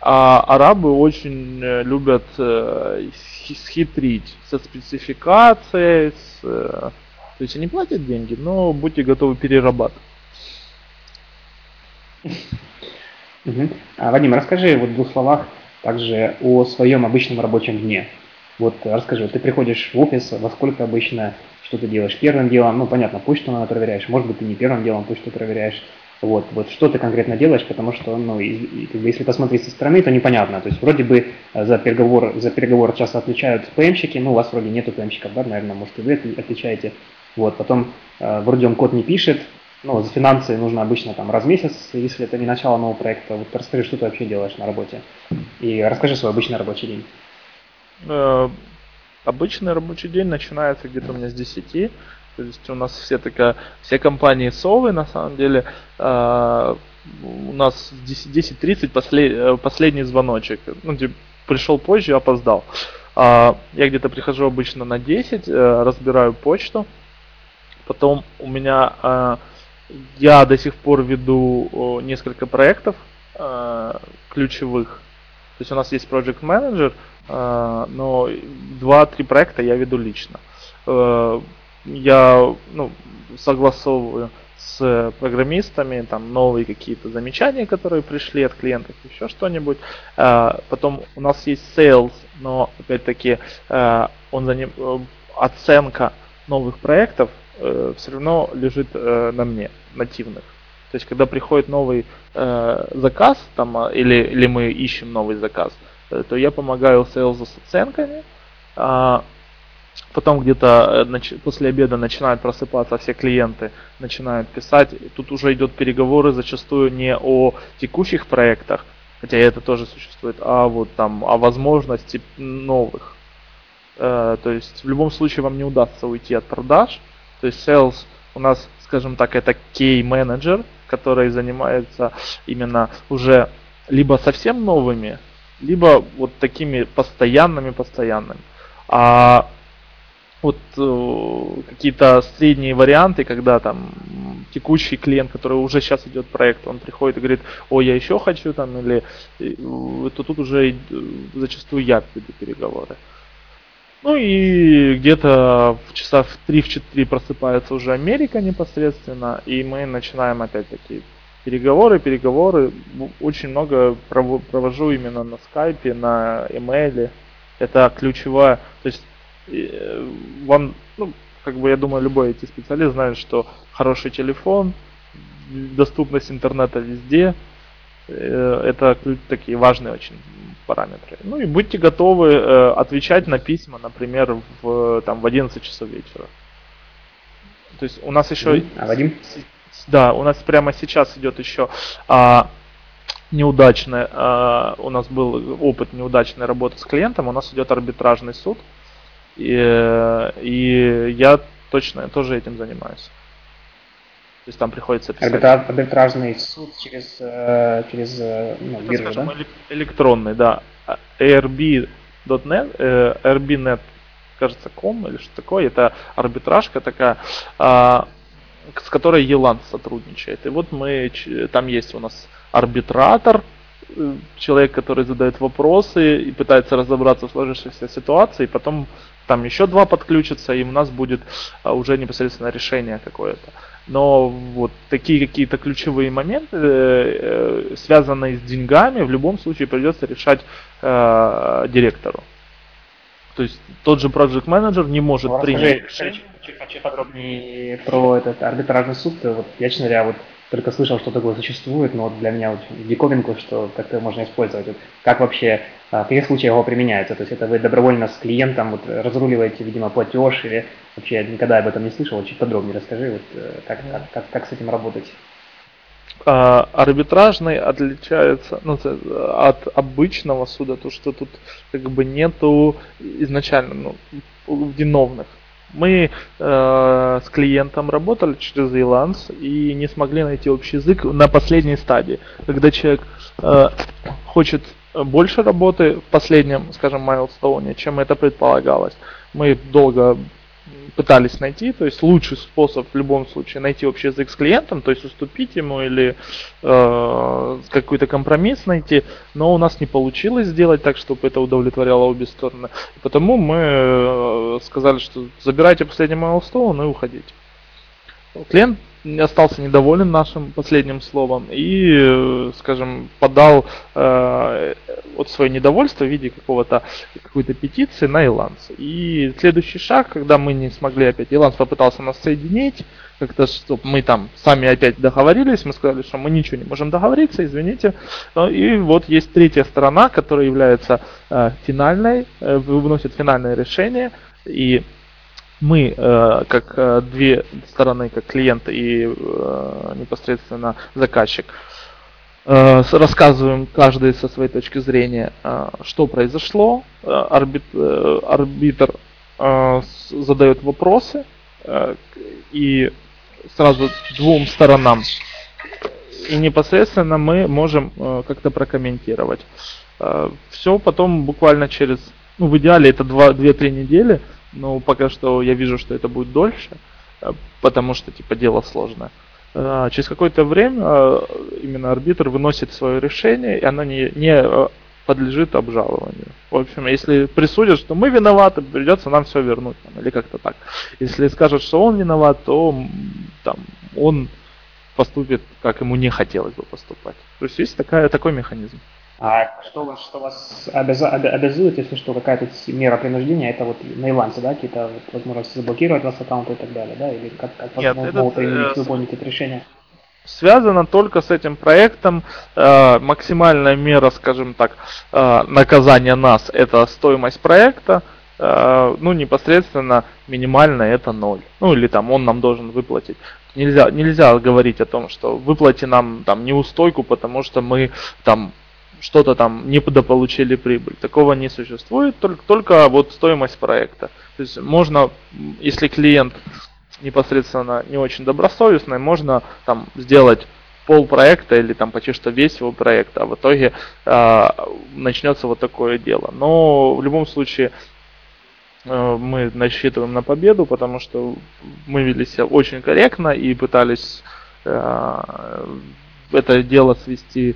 а арабы очень э, любят схитрить со спецификацией, с, то есть они платят деньги, но будьте готовы перерабатывать. Угу. А, Вадим, расскажи вот в двух словах также о своем обычном рабочем дне. Вот расскажи, ты приходишь в офис, во сколько обычно, что ты делаешь первым делом, ну, понятно, почту надо проверяешь, может быть, ты не первым делом почту проверяешь, вот, вот что ты конкретно делаешь, потому что, ну, если посмотреть со стороны, то непонятно. То есть вроде бы э, за переговор, за переговор часто отвечают ПМщики, ну, у вас вроде нету ПМщиков, да, наверное, может, и вы отвечаете. Вот, потом э, вроде он код не пишет, ну, за финансы нужно обычно там раз в месяц, если это не начало нового проекта. Вот расскажи, что ты вообще делаешь на работе. И расскажи свой обычный рабочий день. Э, обычный рабочий день начинается где-то у меня с 10. То есть у нас все такая, все компании совы на самом деле. Э, у нас 10.30 послед, э, последний звоночек. Ну, типа, пришел позже, опоздал. А, я где-то прихожу обычно на 10, разбираю почту. Потом у меня я до сих пор веду несколько проектов э, ключевых. То есть у нас есть Project Manager, э, но 2-3 проекта я веду лично. Э, я ну, согласовываю с программистами там новые какие-то замечания, которые пришли от клиентов, еще что-нибудь. Потом у нас есть sales, но опять-таки он за ним оценка новых проектов э, все равно лежит э, на мне, нативных. То есть, когда приходит новый э, заказ, там, а, или, или мы ищем новый заказ, э, то я помогаю сейлзу с оценками, а потом где-то э, после обеда начинают просыпаться все клиенты, начинают писать. Тут уже идет переговоры зачастую не о текущих проектах, хотя это тоже существует, а вот там о возможности новых. Э, то есть в любом случае вам не удастся уйти от продаж, то есть sales у нас, скажем так, это key менеджер, который занимается именно уже либо совсем новыми, либо вот такими постоянными постоянными. А вот э, какие-то средние варианты, когда там текущий клиент, который уже сейчас идет проект, он приходит и говорит, о, я еще хочу там, или э, то тут уже э, зачастую я веду переговоры. Ну и где-то в часа в 3-4 просыпается уже Америка непосредственно, и мы начинаем опять-таки переговоры, переговоры. Очень много провожу именно на скайпе, на имейле. Это ключевая, то есть э, вам, ну, как бы я думаю, любой IT-специалист знает, что хороший телефон, доступность интернета везде, это такие важные очень параметры. Ну и будьте готовы э, отвечать на письма, например, в, там, в 11 часов вечера. То есть у нас еще... А Вадим? Да, у нас прямо сейчас идет еще а, неудачная, а, у нас был опыт неудачной работы с клиентом, у нас идет арбитражный суд, и, и я точно тоже этим занимаюсь. То есть там приходится писать. Арбитра... Арбитражный суд через, э, через э, ну, Это, биржу, скажем, да? электронный, да. ARB.net, э, ARB.net, кажется, com или что такое. Это арбитражка такая, а, с которой Елан сотрудничает. И вот мы, там есть у нас арбитратор, человек, который задает вопросы и пытается разобраться в сложившейся ситуации, и потом там еще два подключатся, и у нас будет а, уже непосредственно решение какое-то но вот такие какие-то ключевые моменты, э, э, связанные с деньгами, в любом случае придется решать э, директору. То есть тот же project менеджер не может ну, принять решение. Чуть подробнее про этот арбитражный суд. Вот я, честно говоря, вот только слышал, что такое существует, но вот для меня очень диковинку, что как-то можно использовать. Вот как вообще, а, в каких случаях его применяется? То есть это вы добровольно с клиентом вот разруливаете, видимо, платеж или вообще я никогда об этом не слышал, чуть подробнее расскажи, вот э, как, как, как, как с этим работать? А, арбитражный отличается ну, от обычного суда, то что тут как бы нету изначально ну, виновных. Мы э, с клиентом работали через Elance и не смогли найти общий язык на последней стадии, когда человек э, хочет больше работы в последнем, скажем, майлстоуне, чем это предполагалось. Мы долго пытались найти, то есть лучший способ в любом случае найти общий язык с клиентом, то есть уступить ему или э, какой-то компромисс найти, но у нас не получилось сделать так, чтобы это удовлетворяло обе стороны. И потому мы э, сказали, что забирайте последний майлстоун и уходите. Клиент остался недоволен нашим последним словом и, э, скажем, подал э, вот свое недовольство в виде какого-то какой-то петиции на Иланс. И следующий шаг, когда мы не смогли опять, Иланс попытался нас соединить, как-то, чтобы мы там сами опять договорились, мы сказали, что мы ничего не можем договориться, извините. И вот есть третья сторона, которая является э, финальной, э, выносит финальное решение, и мы, э, как э, две стороны, как клиент и э, непосредственно заказчик, рассказываем каждый со своей точки зрения, что произошло. Арбит, арбитр задает вопросы и сразу двум сторонам. И непосредственно мы можем как-то прокомментировать. Все потом буквально через, ну в идеале это 2-3 недели, но пока что я вижу, что это будет дольше, э, потому что типа дело сложное. Э, через какое-то время э, именно арбитр выносит свое решение, и оно не, не подлежит обжалованию. В общем, если присудят, что мы виноваты, придется нам все вернуть, или как-то так. Если скажут, что он виноват, то там, он поступит, как ему не хотелось бы поступать. То есть есть такая, такой механизм. А что вас, что вас обяза, обязует, если что, какая-то мера принуждения, это вот на Илансе, да, какие-то вот, возможности заблокировать вас аккаунты и так далее, да, или как, как Нет, вас могут принудить выполнить это решение? Связано только с этим проектом. Э, максимальная мера, скажем так, э, наказания нас это стоимость проекта. Э, ну, непосредственно минимальная это ноль. Ну, или там он нам должен выплатить. Нельзя, нельзя говорить о том, что выплати нам там неустойку, потому что мы там что-то там не недополучили прибыль. Такого не существует, только, только вот стоимость проекта. То есть можно, если клиент непосредственно не очень добросовестный, можно там сделать пол проекта или там почти что весь его проект, а в итоге э, начнется вот такое дело. Но в любом случае э, мы насчитываем на победу, потому что мы вели себя очень корректно и пытались э, это дело свести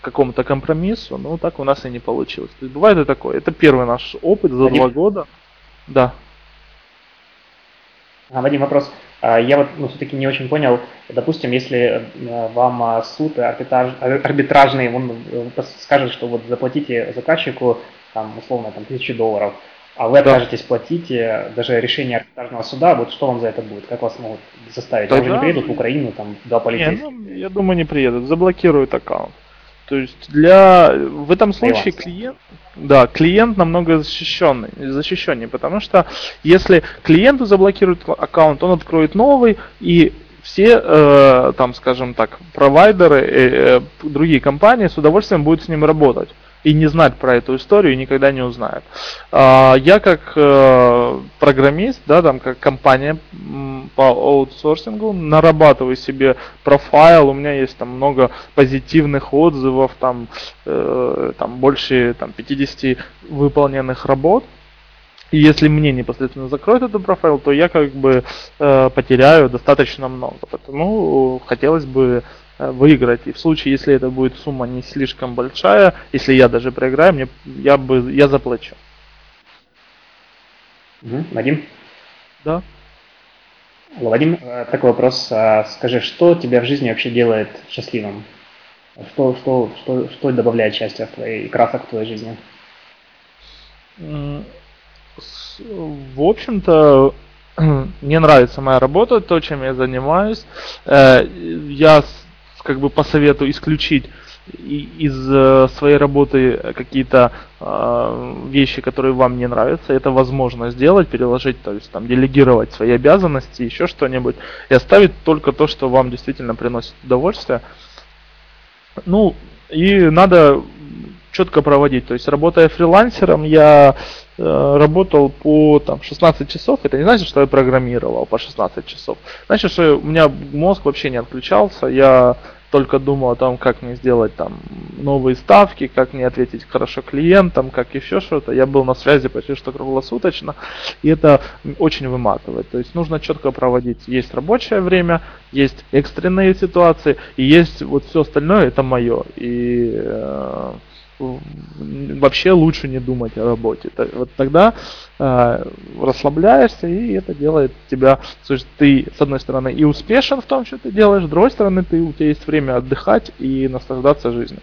какому-то компромиссу, но так у нас и не получилось. То есть бывает и такое. Это первый наш опыт за Вадим. два года. Да. А, Вадим, вопрос. А, я вот ну, все-таки не очень понял, допустим, если э, вам а, суд арбитраж, арбитражный, он э, скажет, что вот заплатите заказчику там, условно там, тысячу долларов, а вы откажетесь платить э, даже решение арбитражного суда, вот что вам за это будет? Как вас могут заставить? Тогда... Вам же не приедут в Украину, там, два полицейских? Не, ну, я думаю, не приедут, заблокируют аккаунт. То есть для в этом случае клиент, да, клиент намного защищенный, защищеннее, потому что если клиенту заблокируют аккаунт, он откроет новый и все, э, там, скажем так, провайдеры, э, э, другие компании с удовольствием будут с ним работать и не знать про эту историю и никогда не узнает. А, я как э, программист, да, там как компания по аутсорсингу нарабатываю себе профайл, у меня есть там много позитивных отзывов, там, э, там больше там, 50 выполненных работ. И если мне непосредственно закроют этот профайл, то я как бы э, потеряю достаточно много. Поэтому хотелось бы выиграть. И в случае, если это будет сумма не слишком большая, если я даже проиграю, мне, я, бы, я заплачу. Угу. Вадим? Да. Вадим, э, такой вопрос. А скажи, что тебя в жизни вообще делает счастливым? Что, что, что, что добавляет счастья в твоей, красок в твоей жизни? В общем-то, мне нравится моя работа, то, чем я занимаюсь. Э, я как бы по совету исключить из э, своей работы какие-то э, вещи, которые вам не нравятся, это возможно сделать, переложить, то есть там делегировать свои обязанности, еще что-нибудь, и оставить только то, что вам действительно приносит удовольствие. Ну, и надо четко проводить. То есть, работая фрилансером, я работал по там, 16 часов. Это не значит, что я программировал по 16 часов. Значит, что у меня мозг вообще не отключался. Я только думал о том, как мне сделать там новые ставки, как мне ответить хорошо клиентам, как еще что-то. Я был на связи почти что круглосуточно, и это очень выматывает. То есть нужно четко проводить. Есть рабочее время, есть экстренные ситуации, и есть вот все остальное, это мое. И э, вообще лучше не думать о работе. Вот тогда э, расслабляешься, и это делает тебя, есть ты, с одной стороны, и успешен в том, что ты делаешь, с другой стороны, ты, у тебя есть время отдыхать и наслаждаться жизнью.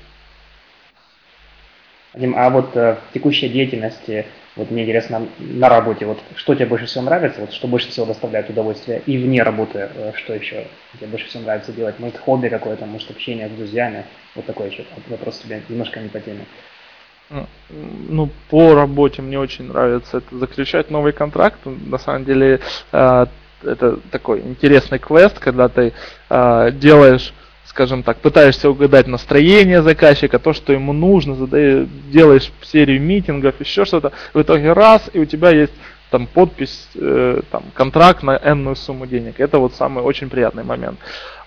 А вот э, в текущей деятельности вот мне интересно на работе, вот что тебе больше всего нравится, вот что больше всего доставляет удовольствие, и вне работы, э, что еще тебе больше всего нравится делать? Может, хобби какое-то, может, общение с друзьями? Вот такой еще вопрос тебе немножко не по теме. Ну, по работе мне очень нравится это заключать новый контракт. На самом деле, э, это такой интересный квест, когда ты э, делаешь скажем так, пытаешься угадать настроение заказчика, то, что ему нужно, задаешь, делаешь серию митингов, еще что-то, в итоге раз, и у тебя есть там подпись, э, там, контракт на энную сумму денег. Это вот самый очень приятный момент.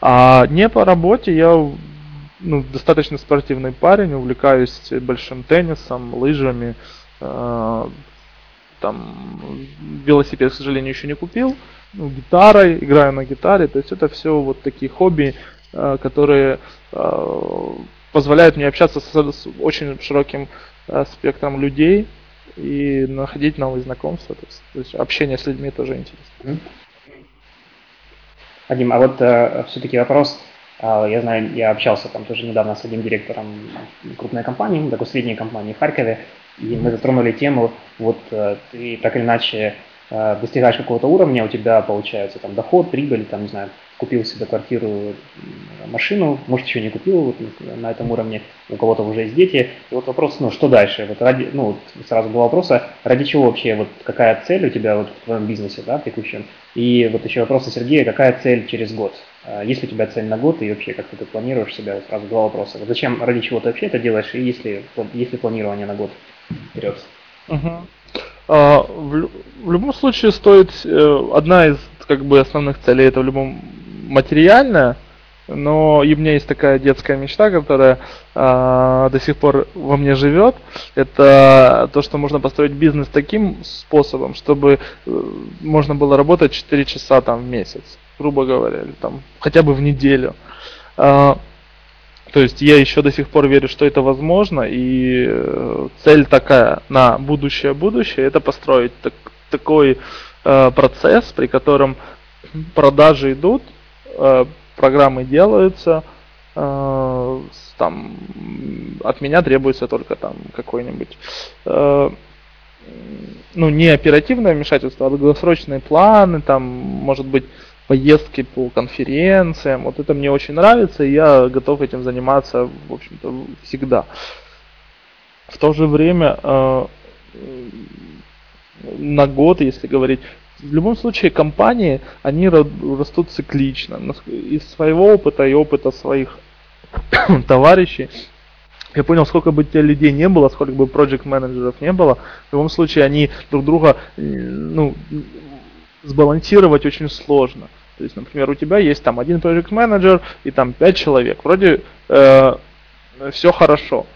А не по работе я ну, достаточно спортивный парень, увлекаюсь большим теннисом, лыжами, э, там велосипед, к сожалению, еще не купил, ну, гитарой, играю на гитаре, то есть это все вот такие хобби, которые э, позволяют мне общаться с, очень широким э, спектром людей и находить новые знакомства. То есть, общение с людьми тоже интересно. Вадим, а вот э, все-таки вопрос. Я знаю, я общался там тоже недавно с одним директором крупной компании, такой средней компании в Харькове, и мы затронули тему, вот ты так или иначе достигаешь какого-то уровня, у тебя получается там доход, прибыль, там, не знаю, купил себе квартиру, машину, может еще не купил вот, на этом уровне, у кого-то уже есть дети. И вот вопрос, ну что дальше? Вот ради, ну вот сразу был вопрос, а ради чего вообще, вот какая цель у тебя вот в твоем бизнесе, да, текущем? И вот еще вопрос у Сергея, какая цель через год? А есть ли у тебя цель на год и вообще как ты планируешь себя? Вот сразу два вопроса. Вот зачем, ради чего ты вообще это делаешь и есть ли, есть ли планирование на год вперед? Угу. А, в, любом случае стоит э, одна из как бы основных целей это в любом материальное, но и у меня есть такая детская мечта, которая э, до сих пор во мне живет. Это то, что можно построить бизнес таким способом, чтобы э, можно было работать 4 часа там в месяц, грубо говоря, или там хотя бы в неделю. Э, то есть я еще до сих пор верю, что это возможно, и э, цель такая на будущее будущее это построить так, такой э, процесс, при котором продажи идут, э, программы делаются, э, там от меня требуется только там какой-нибудь э, ну, не оперативное вмешательство, а долгосрочные планы, там, может быть, поездки по конференциям. Вот это мне очень нравится, и я готов этим заниматься, в общем-то, всегда. В то же время э, на год, если говорить, в любом случае компании, они растут циклично. Из своего опыта и опыта своих товарищей я понял, сколько бы тех людей не было, сколько бы проект менеджеров не было, в любом случае они друг друга ну, сбалансировать очень сложно. То есть, например, у тебя есть там один проект менеджер и там пять человек. Вроде э, все хорошо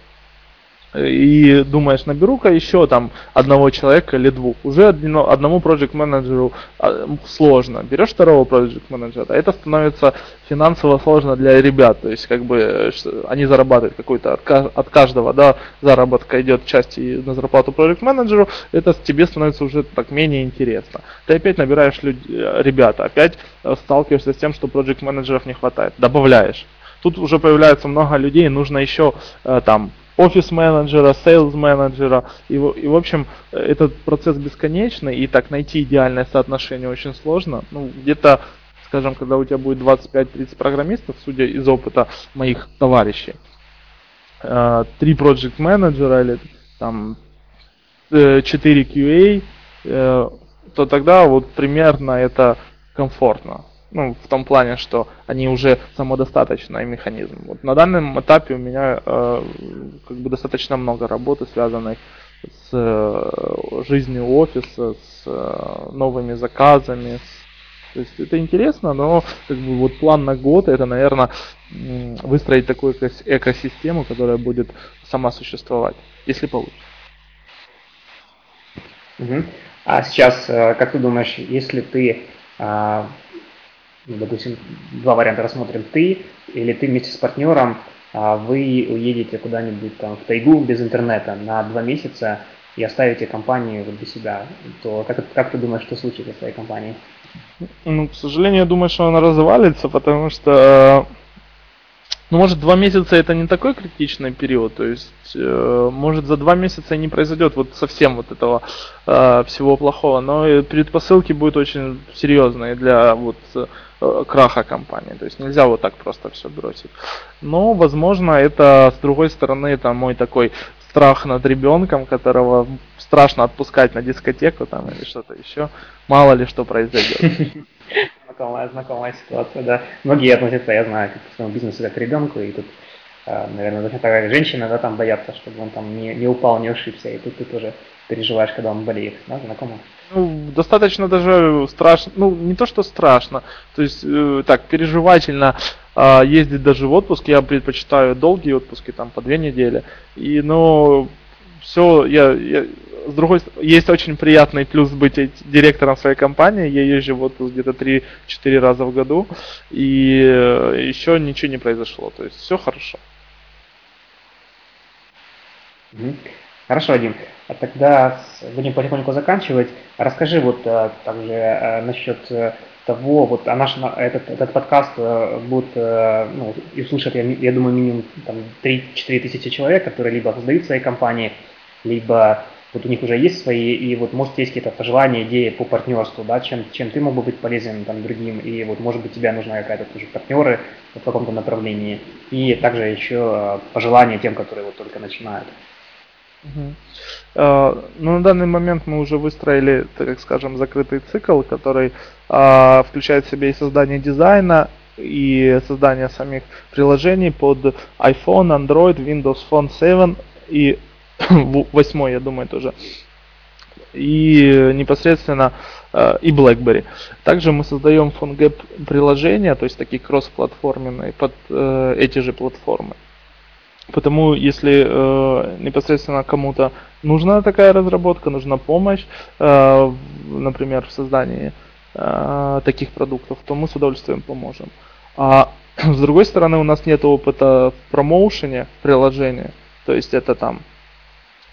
и думаешь, наберу-ка еще там одного человека или двух. Уже одному проект менеджеру а, сложно. Берешь второго проект менеджера, это становится финансово сложно для ребят. То есть, как бы, они зарабатывают какой-то от каждого, да, заработка идет части на зарплату проект менеджеру, это тебе становится уже так менее интересно. Ты опять набираешь люд... ребята, опять э, сталкиваешься с тем, что проект менеджеров не хватает. Добавляешь. Тут уже появляется много людей, нужно еще э, там офис-менеджера, sales -менеджера. И, и, в общем, этот процесс бесконечный, и так найти идеальное соотношение очень сложно. Ну, где-то, скажем, когда у тебя будет 25-30 программистов, судя из опыта моих товарищей, э, три project менеджера или там 4 э, QA, э, то тогда вот примерно это комфортно. Ну, в том плане, что они уже самодостаточный механизм. Вот на данном этапе у меня э, как бы достаточно много работы, связанной с э, жизнью офиса, с э, новыми заказами. С, то есть это интересно, но как бы вот план на год это, наверное, выстроить такую экосистему, которая будет сама существовать, если получится. Угу. А сейчас, э, как ты думаешь, если ты а, ну, допустим, два варианта рассмотрим, ты или ты вместе с партнером, а, вы уедете куда-нибудь там в тайгу без интернета на два месяца и оставите компанию вот для себя, то как, как ты думаешь, что случится с твоей компанией? Ну, к сожалению, я думаю, что она развалится, потому что ну, может, два месяца это не такой критичный период, то есть, э, может, за два месяца не произойдет вот совсем вот этого э, всего плохого, но предпосылки будут очень серьезные для вот Э, краха компании. То есть нельзя вот так просто все бросить. Но, возможно, это с другой стороны, это мой такой страх над ребенком, которого страшно отпускать на дискотеку там или что-то еще. Мало ли что произойдет. Знакомая, знакомая ситуация, да. Многие относятся, я знаю, к своему бизнесу как к ребенку, и тут, э, наверное, точно такая женщина, да, там боятся, чтобы он там не, не упал, не ошибся, и тут ты тоже переживаешь, когда он болеет, да, знакомо? Ну, достаточно даже страшно, ну, не то, что страшно, то есть, э, так, переживательно э, ездить даже в отпуск, я предпочитаю долгие отпуски, там, по две недели, и, ну, все, я, я, с другой стороны, есть очень приятный плюс быть директором своей компании, я езжу в отпуск где-то 3-4 раза в году, и э, еще ничего не произошло, то есть, все хорошо. Хорошо, Вадим. А тогда будем потихоньку заканчивать. Расскажи вот а, также а, насчет э, того, вот а наш этот, этот подкаст будет, ну, и слушать, я, я думаю, минимум там 3-4 тысячи человек, которые либо создают свои компании, либо вот у них уже есть свои, и вот может есть какие-то пожелания, идеи по партнерству, да, чем, чем ты мог бы быть полезен там другим, и вот может быть тебе нужна какая-то тоже партнеры в каком-то направлении, и также еще пожелания тем, которые вот только начинают. Угу. Ну, на данный момент мы уже выстроили, так скажем, закрытый цикл, который а, включает в себя и создание дизайна, и создание самих приложений под iPhone, Android, Windows Phone 7 и 8, я думаю, тоже. И непосредственно э, и BlackBerry. Также мы создаем PhoneGap приложения, то есть такие кросс-платформенные под э, эти же платформы. Потому если э, непосредственно кому-то нужна такая разработка, нужна помощь, э, например, в создании э, таких продуктов, то мы с удовольствием поможем. А с другой стороны, у нас нет опыта в промоушене приложения, то есть это там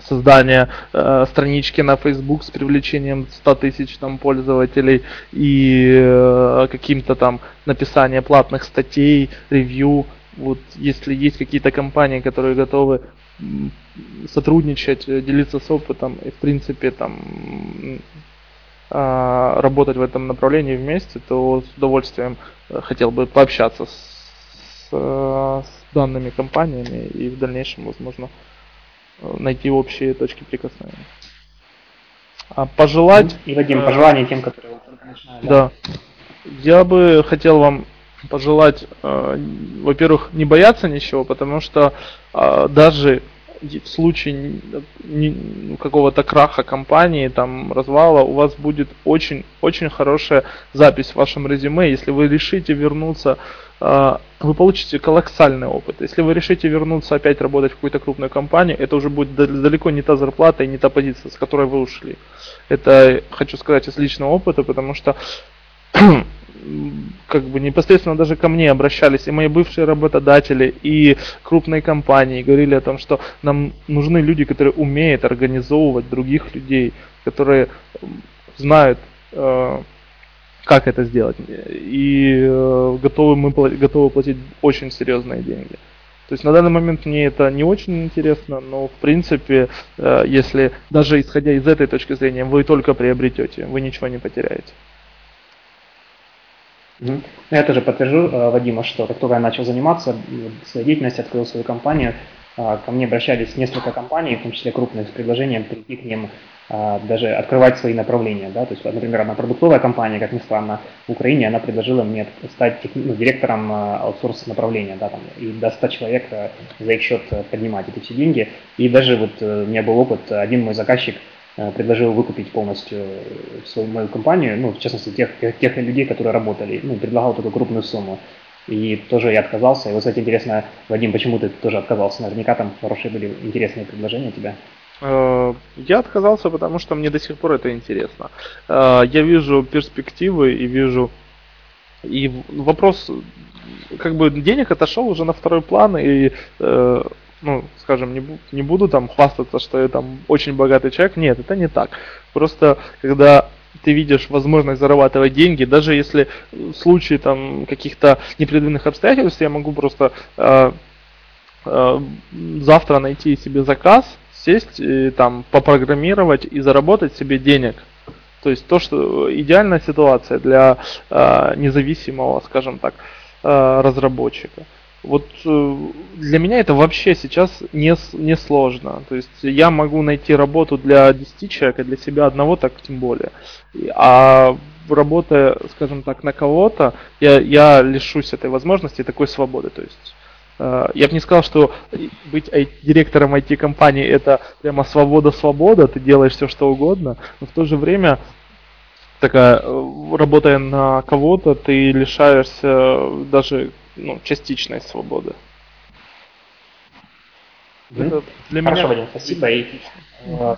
создание э, странички на Facebook с привлечением 100 тысяч там пользователей и э, каким-то там написание платных статей, ревью. Вот если есть какие-то компании, которые готовы сотрудничать, э, делиться с опытом и в принципе там э, работать в этом направлении вместе, то с удовольствием э, хотел бы пообщаться с, с данными компаниями и в дальнейшем, возможно, найти общие точки прикосновения. А пожелать... И, Вадим, пожелания тем, которые начинают. Да. Я бы хотел вам пожелать, э, во-первых, не бояться ничего, потому что э, даже в случае ну, какого-то краха компании, там, развала, у вас будет очень-очень хорошая запись в вашем резюме. Если вы решите вернуться, а, вы получите колоссальный опыт. Если вы решите вернуться опять работать в какую-то крупную компанию, это уже будет далеко не та зарплата и не та позиция, с которой вы ушли. Это хочу сказать из личного опыта, потому что как бы непосредственно даже ко мне обращались и мои бывшие работодатели, и крупные компании, говорили о том, что нам нужны люди, которые умеют организовывать других людей, которые знают, э, как это сделать, и э, готовы мы готовы платить очень серьезные деньги. То есть на данный момент мне это не очень интересно, но в принципе, э, если даже исходя из этой точки зрения, вы только приобретете, вы ничего не потеряете. Ну, я тоже подтвержу, э, Вадима, что как только я начал заниматься своей деятельностью, открыл свою компанию, э, ко мне обращались несколько компаний, в том числе крупных, с предложением прийти к ним э, даже открывать свои направления. Да? То есть, например, одна продуктовая компания, как ни странно, в Украине, она предложила мне стать ну, директором аутсорс направления, да, там, и до 100 человек за их счет поднимать эти все деньги. И даже вот у меня был опыт, один мой заказчик – Э, предложил выкупить полностью э, свою мою компанию, ну, в частности, тех, тех, тех людей, которые работали, ну, предлагал такую крупную сумму. И тоже я отказался. И вот, кстати, интересно, Вадим, почему ты тоже отказался? Наверняка там хорошие были интересные предложения у тебя. Э, я отказался, потому что мне до сих пор это интересно. Я вижу перспективы и вижу... И вопрос, как бы денег отошел уже на второй план, и ну, скажем, не, не буду там хвастаться, что я там очень богатый человек. Нет, это не так. Просто когда ты видишь возможность зарабатывать деньги, даже если в случае там каких-то непредвиденных обстоятельств я могу просто э, э, завтра найти себе заказ, сесть и там попрограммировать и заработать себе денег. То есть то, что идеальная ситуация для э, независимого, скажем так, э, разработчика. Вот э, для меня это вообще сейчас не, не сложно. То есть я могу найти работу для 10 человек, а для себя одного так тем более. А работая, скажем так, на кого-то, я, я лишусь этой возможности, такой свободы. То есть э, я бы не сказал, что быть директором IT-компании это прямо свобода-свобода, ты делаешь все что угодно, но в то же время такая, э, работая на кого-то, ты лишаешься даже ну, частичной свободы. Mm-hmm. Для Хорошо, меня... Вадим, спасибо. И, э,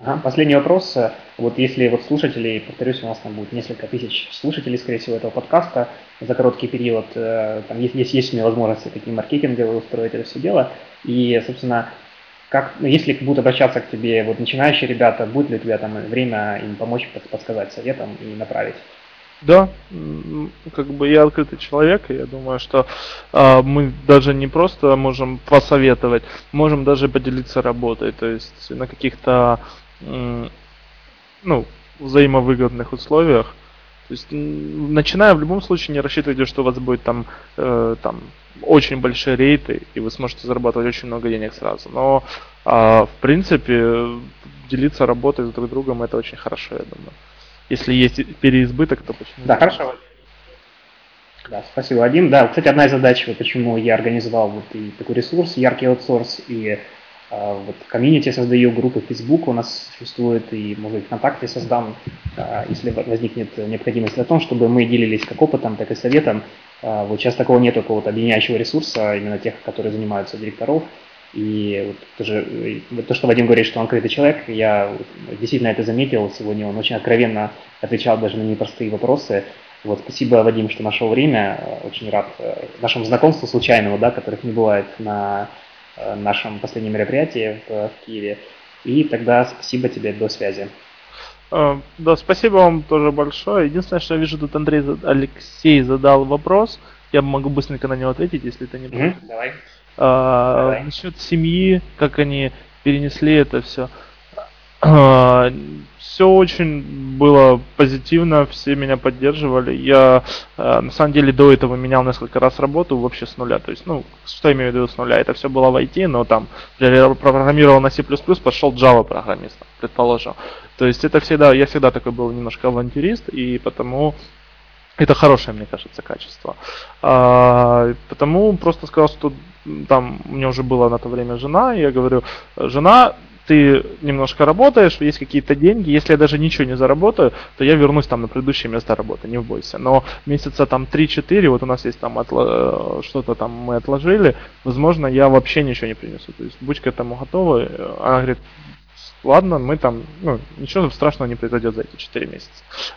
ага, последний вопрос. Вот если вот слушателей, повторюсь, у нас там будет несколько тысяч слушателей, скорее всего, этого подкаста за короткий период, э, там есть, есть, есть у меня возможности такие маркетинговые устроить это все дело. И, собственно, как, ну, если будут обращаться к тебе вот начинающие ребята, будет ли у тебя там время им помочь, подсказать советом и направить? Да, как бы я открытый человек, и я думаю, что э, мы даже не просто можем посоветовать, можем даже поделиться работой, то есть на каких-то э, ну, взаимовыгодных условиях. То есть, начиная в любом случае, не рассчитывайте, что у вас будет там, э, там очень большие рейты, и вы сможете зарабатывать очень много денег сразу. Но, э, в принципе, делиться работой с друг другом это очень хорошо, я думаю. Если есть переизбыток, то почему? Да, хорошо. Да, спасибо, Вадим. Да, кстати, одна из задач, вот почему я организовал вот и такой ресурс, яркий аутсорс, и э, вот комьюнити создаю, группы Facebook у нас существует, и, может быть, ВКонтакте создам, э, если возникнет необходимость о том, чтобы мы делились как опытом, так и советом. Э, вот сейчас такого нет какого-то объединяющего ресурса, именно тех, которые занимаются директоров. И вот тоже, то, что Вадим говорит, что он открытый человек, я действительно это заметил. Сегодня он очень откровенно отвечал даже на непростые вопросы. Вот, спасибо, Вадим, что нашел время. Очень рад э, нашему знакомству случайному, да, которых не бывает на нашем последнем мероприятии в, в Киеве. И тогда спасибо тебе, до связи. Да, спасибо вам тоже большое. Единственное, что я вижу, тут Андрей Алексей задал вопрос. Я могу быстренько на него ответить, если это не будет. Mm-hmm, давай. А, давай. Насчет семьи, как они перенесли это все. А, все очень было позитивно, все меня поддерживали. Я а, на самом деле до этого менял несколько раз работу вообще с нуля. То есть, ну, что я имею в виду с нуля? Это все было в IT, но там программировал на C++, пошел Java программистом, предположим. То есть это всегда, я всегда такой был немножко авантюрист, и потому это хорошее, мне кажется, качество. А, потому просто сказал, что там у меня уже была на то время жена, и я говорю, жена, ты немножко работаешь, есть какие-то деньги, если я даже ничего не заработаю, то я вернусь там на предыдущее место работы, не бойся. Но месяца там 3-4, вот у нас есть там отло... что-то там мы отложили, возможно, я вообще ничего не принесу. То есть будь к этому готова. Она говорит, ладно, мы там, ну, ничего страшного не произойдет за эти 4 месяца.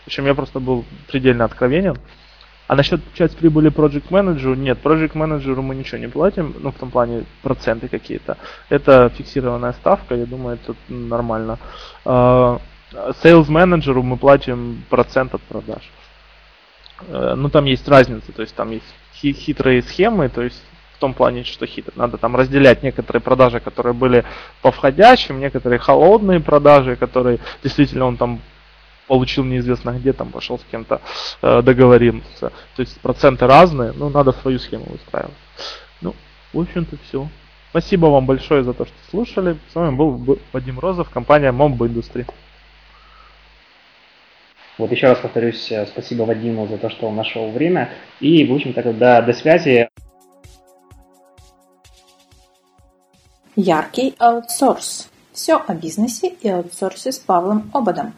В общем, я просто был предельно откровенен. А насчет часть прибыли Project Manager, нет, Project Manager мы ничего не платим, ну, в том плане проценты какие-то. Это фиксированная ставка, я думаю, это нормально. Uh, Sales Manager мы платим процент от продаж. Uh, ну, там есть разница, то есть там есть хитрые схемы, то есть в том плане, что хитро. Надо там разделять некоторые продажи, которые были по входящим, некоторые холодные продажи, которые действительно он там получил неизвестно где, там пошел с кем-то э, договорился. То есть проценты разные, но надо свою схему выстраивать. Ну, в общем-то все. Спасибо вам большое за то, что слушали. С вами был Вадим Розов, компания Mombo Industry. Вот еще раз повторюсь, э, спасибо Вадиму за то, что он нашел время. И, в общем-то, до, до связи. Яркий аутсорс. Все о бизнесе и аутсорсе с Павлом Ободом.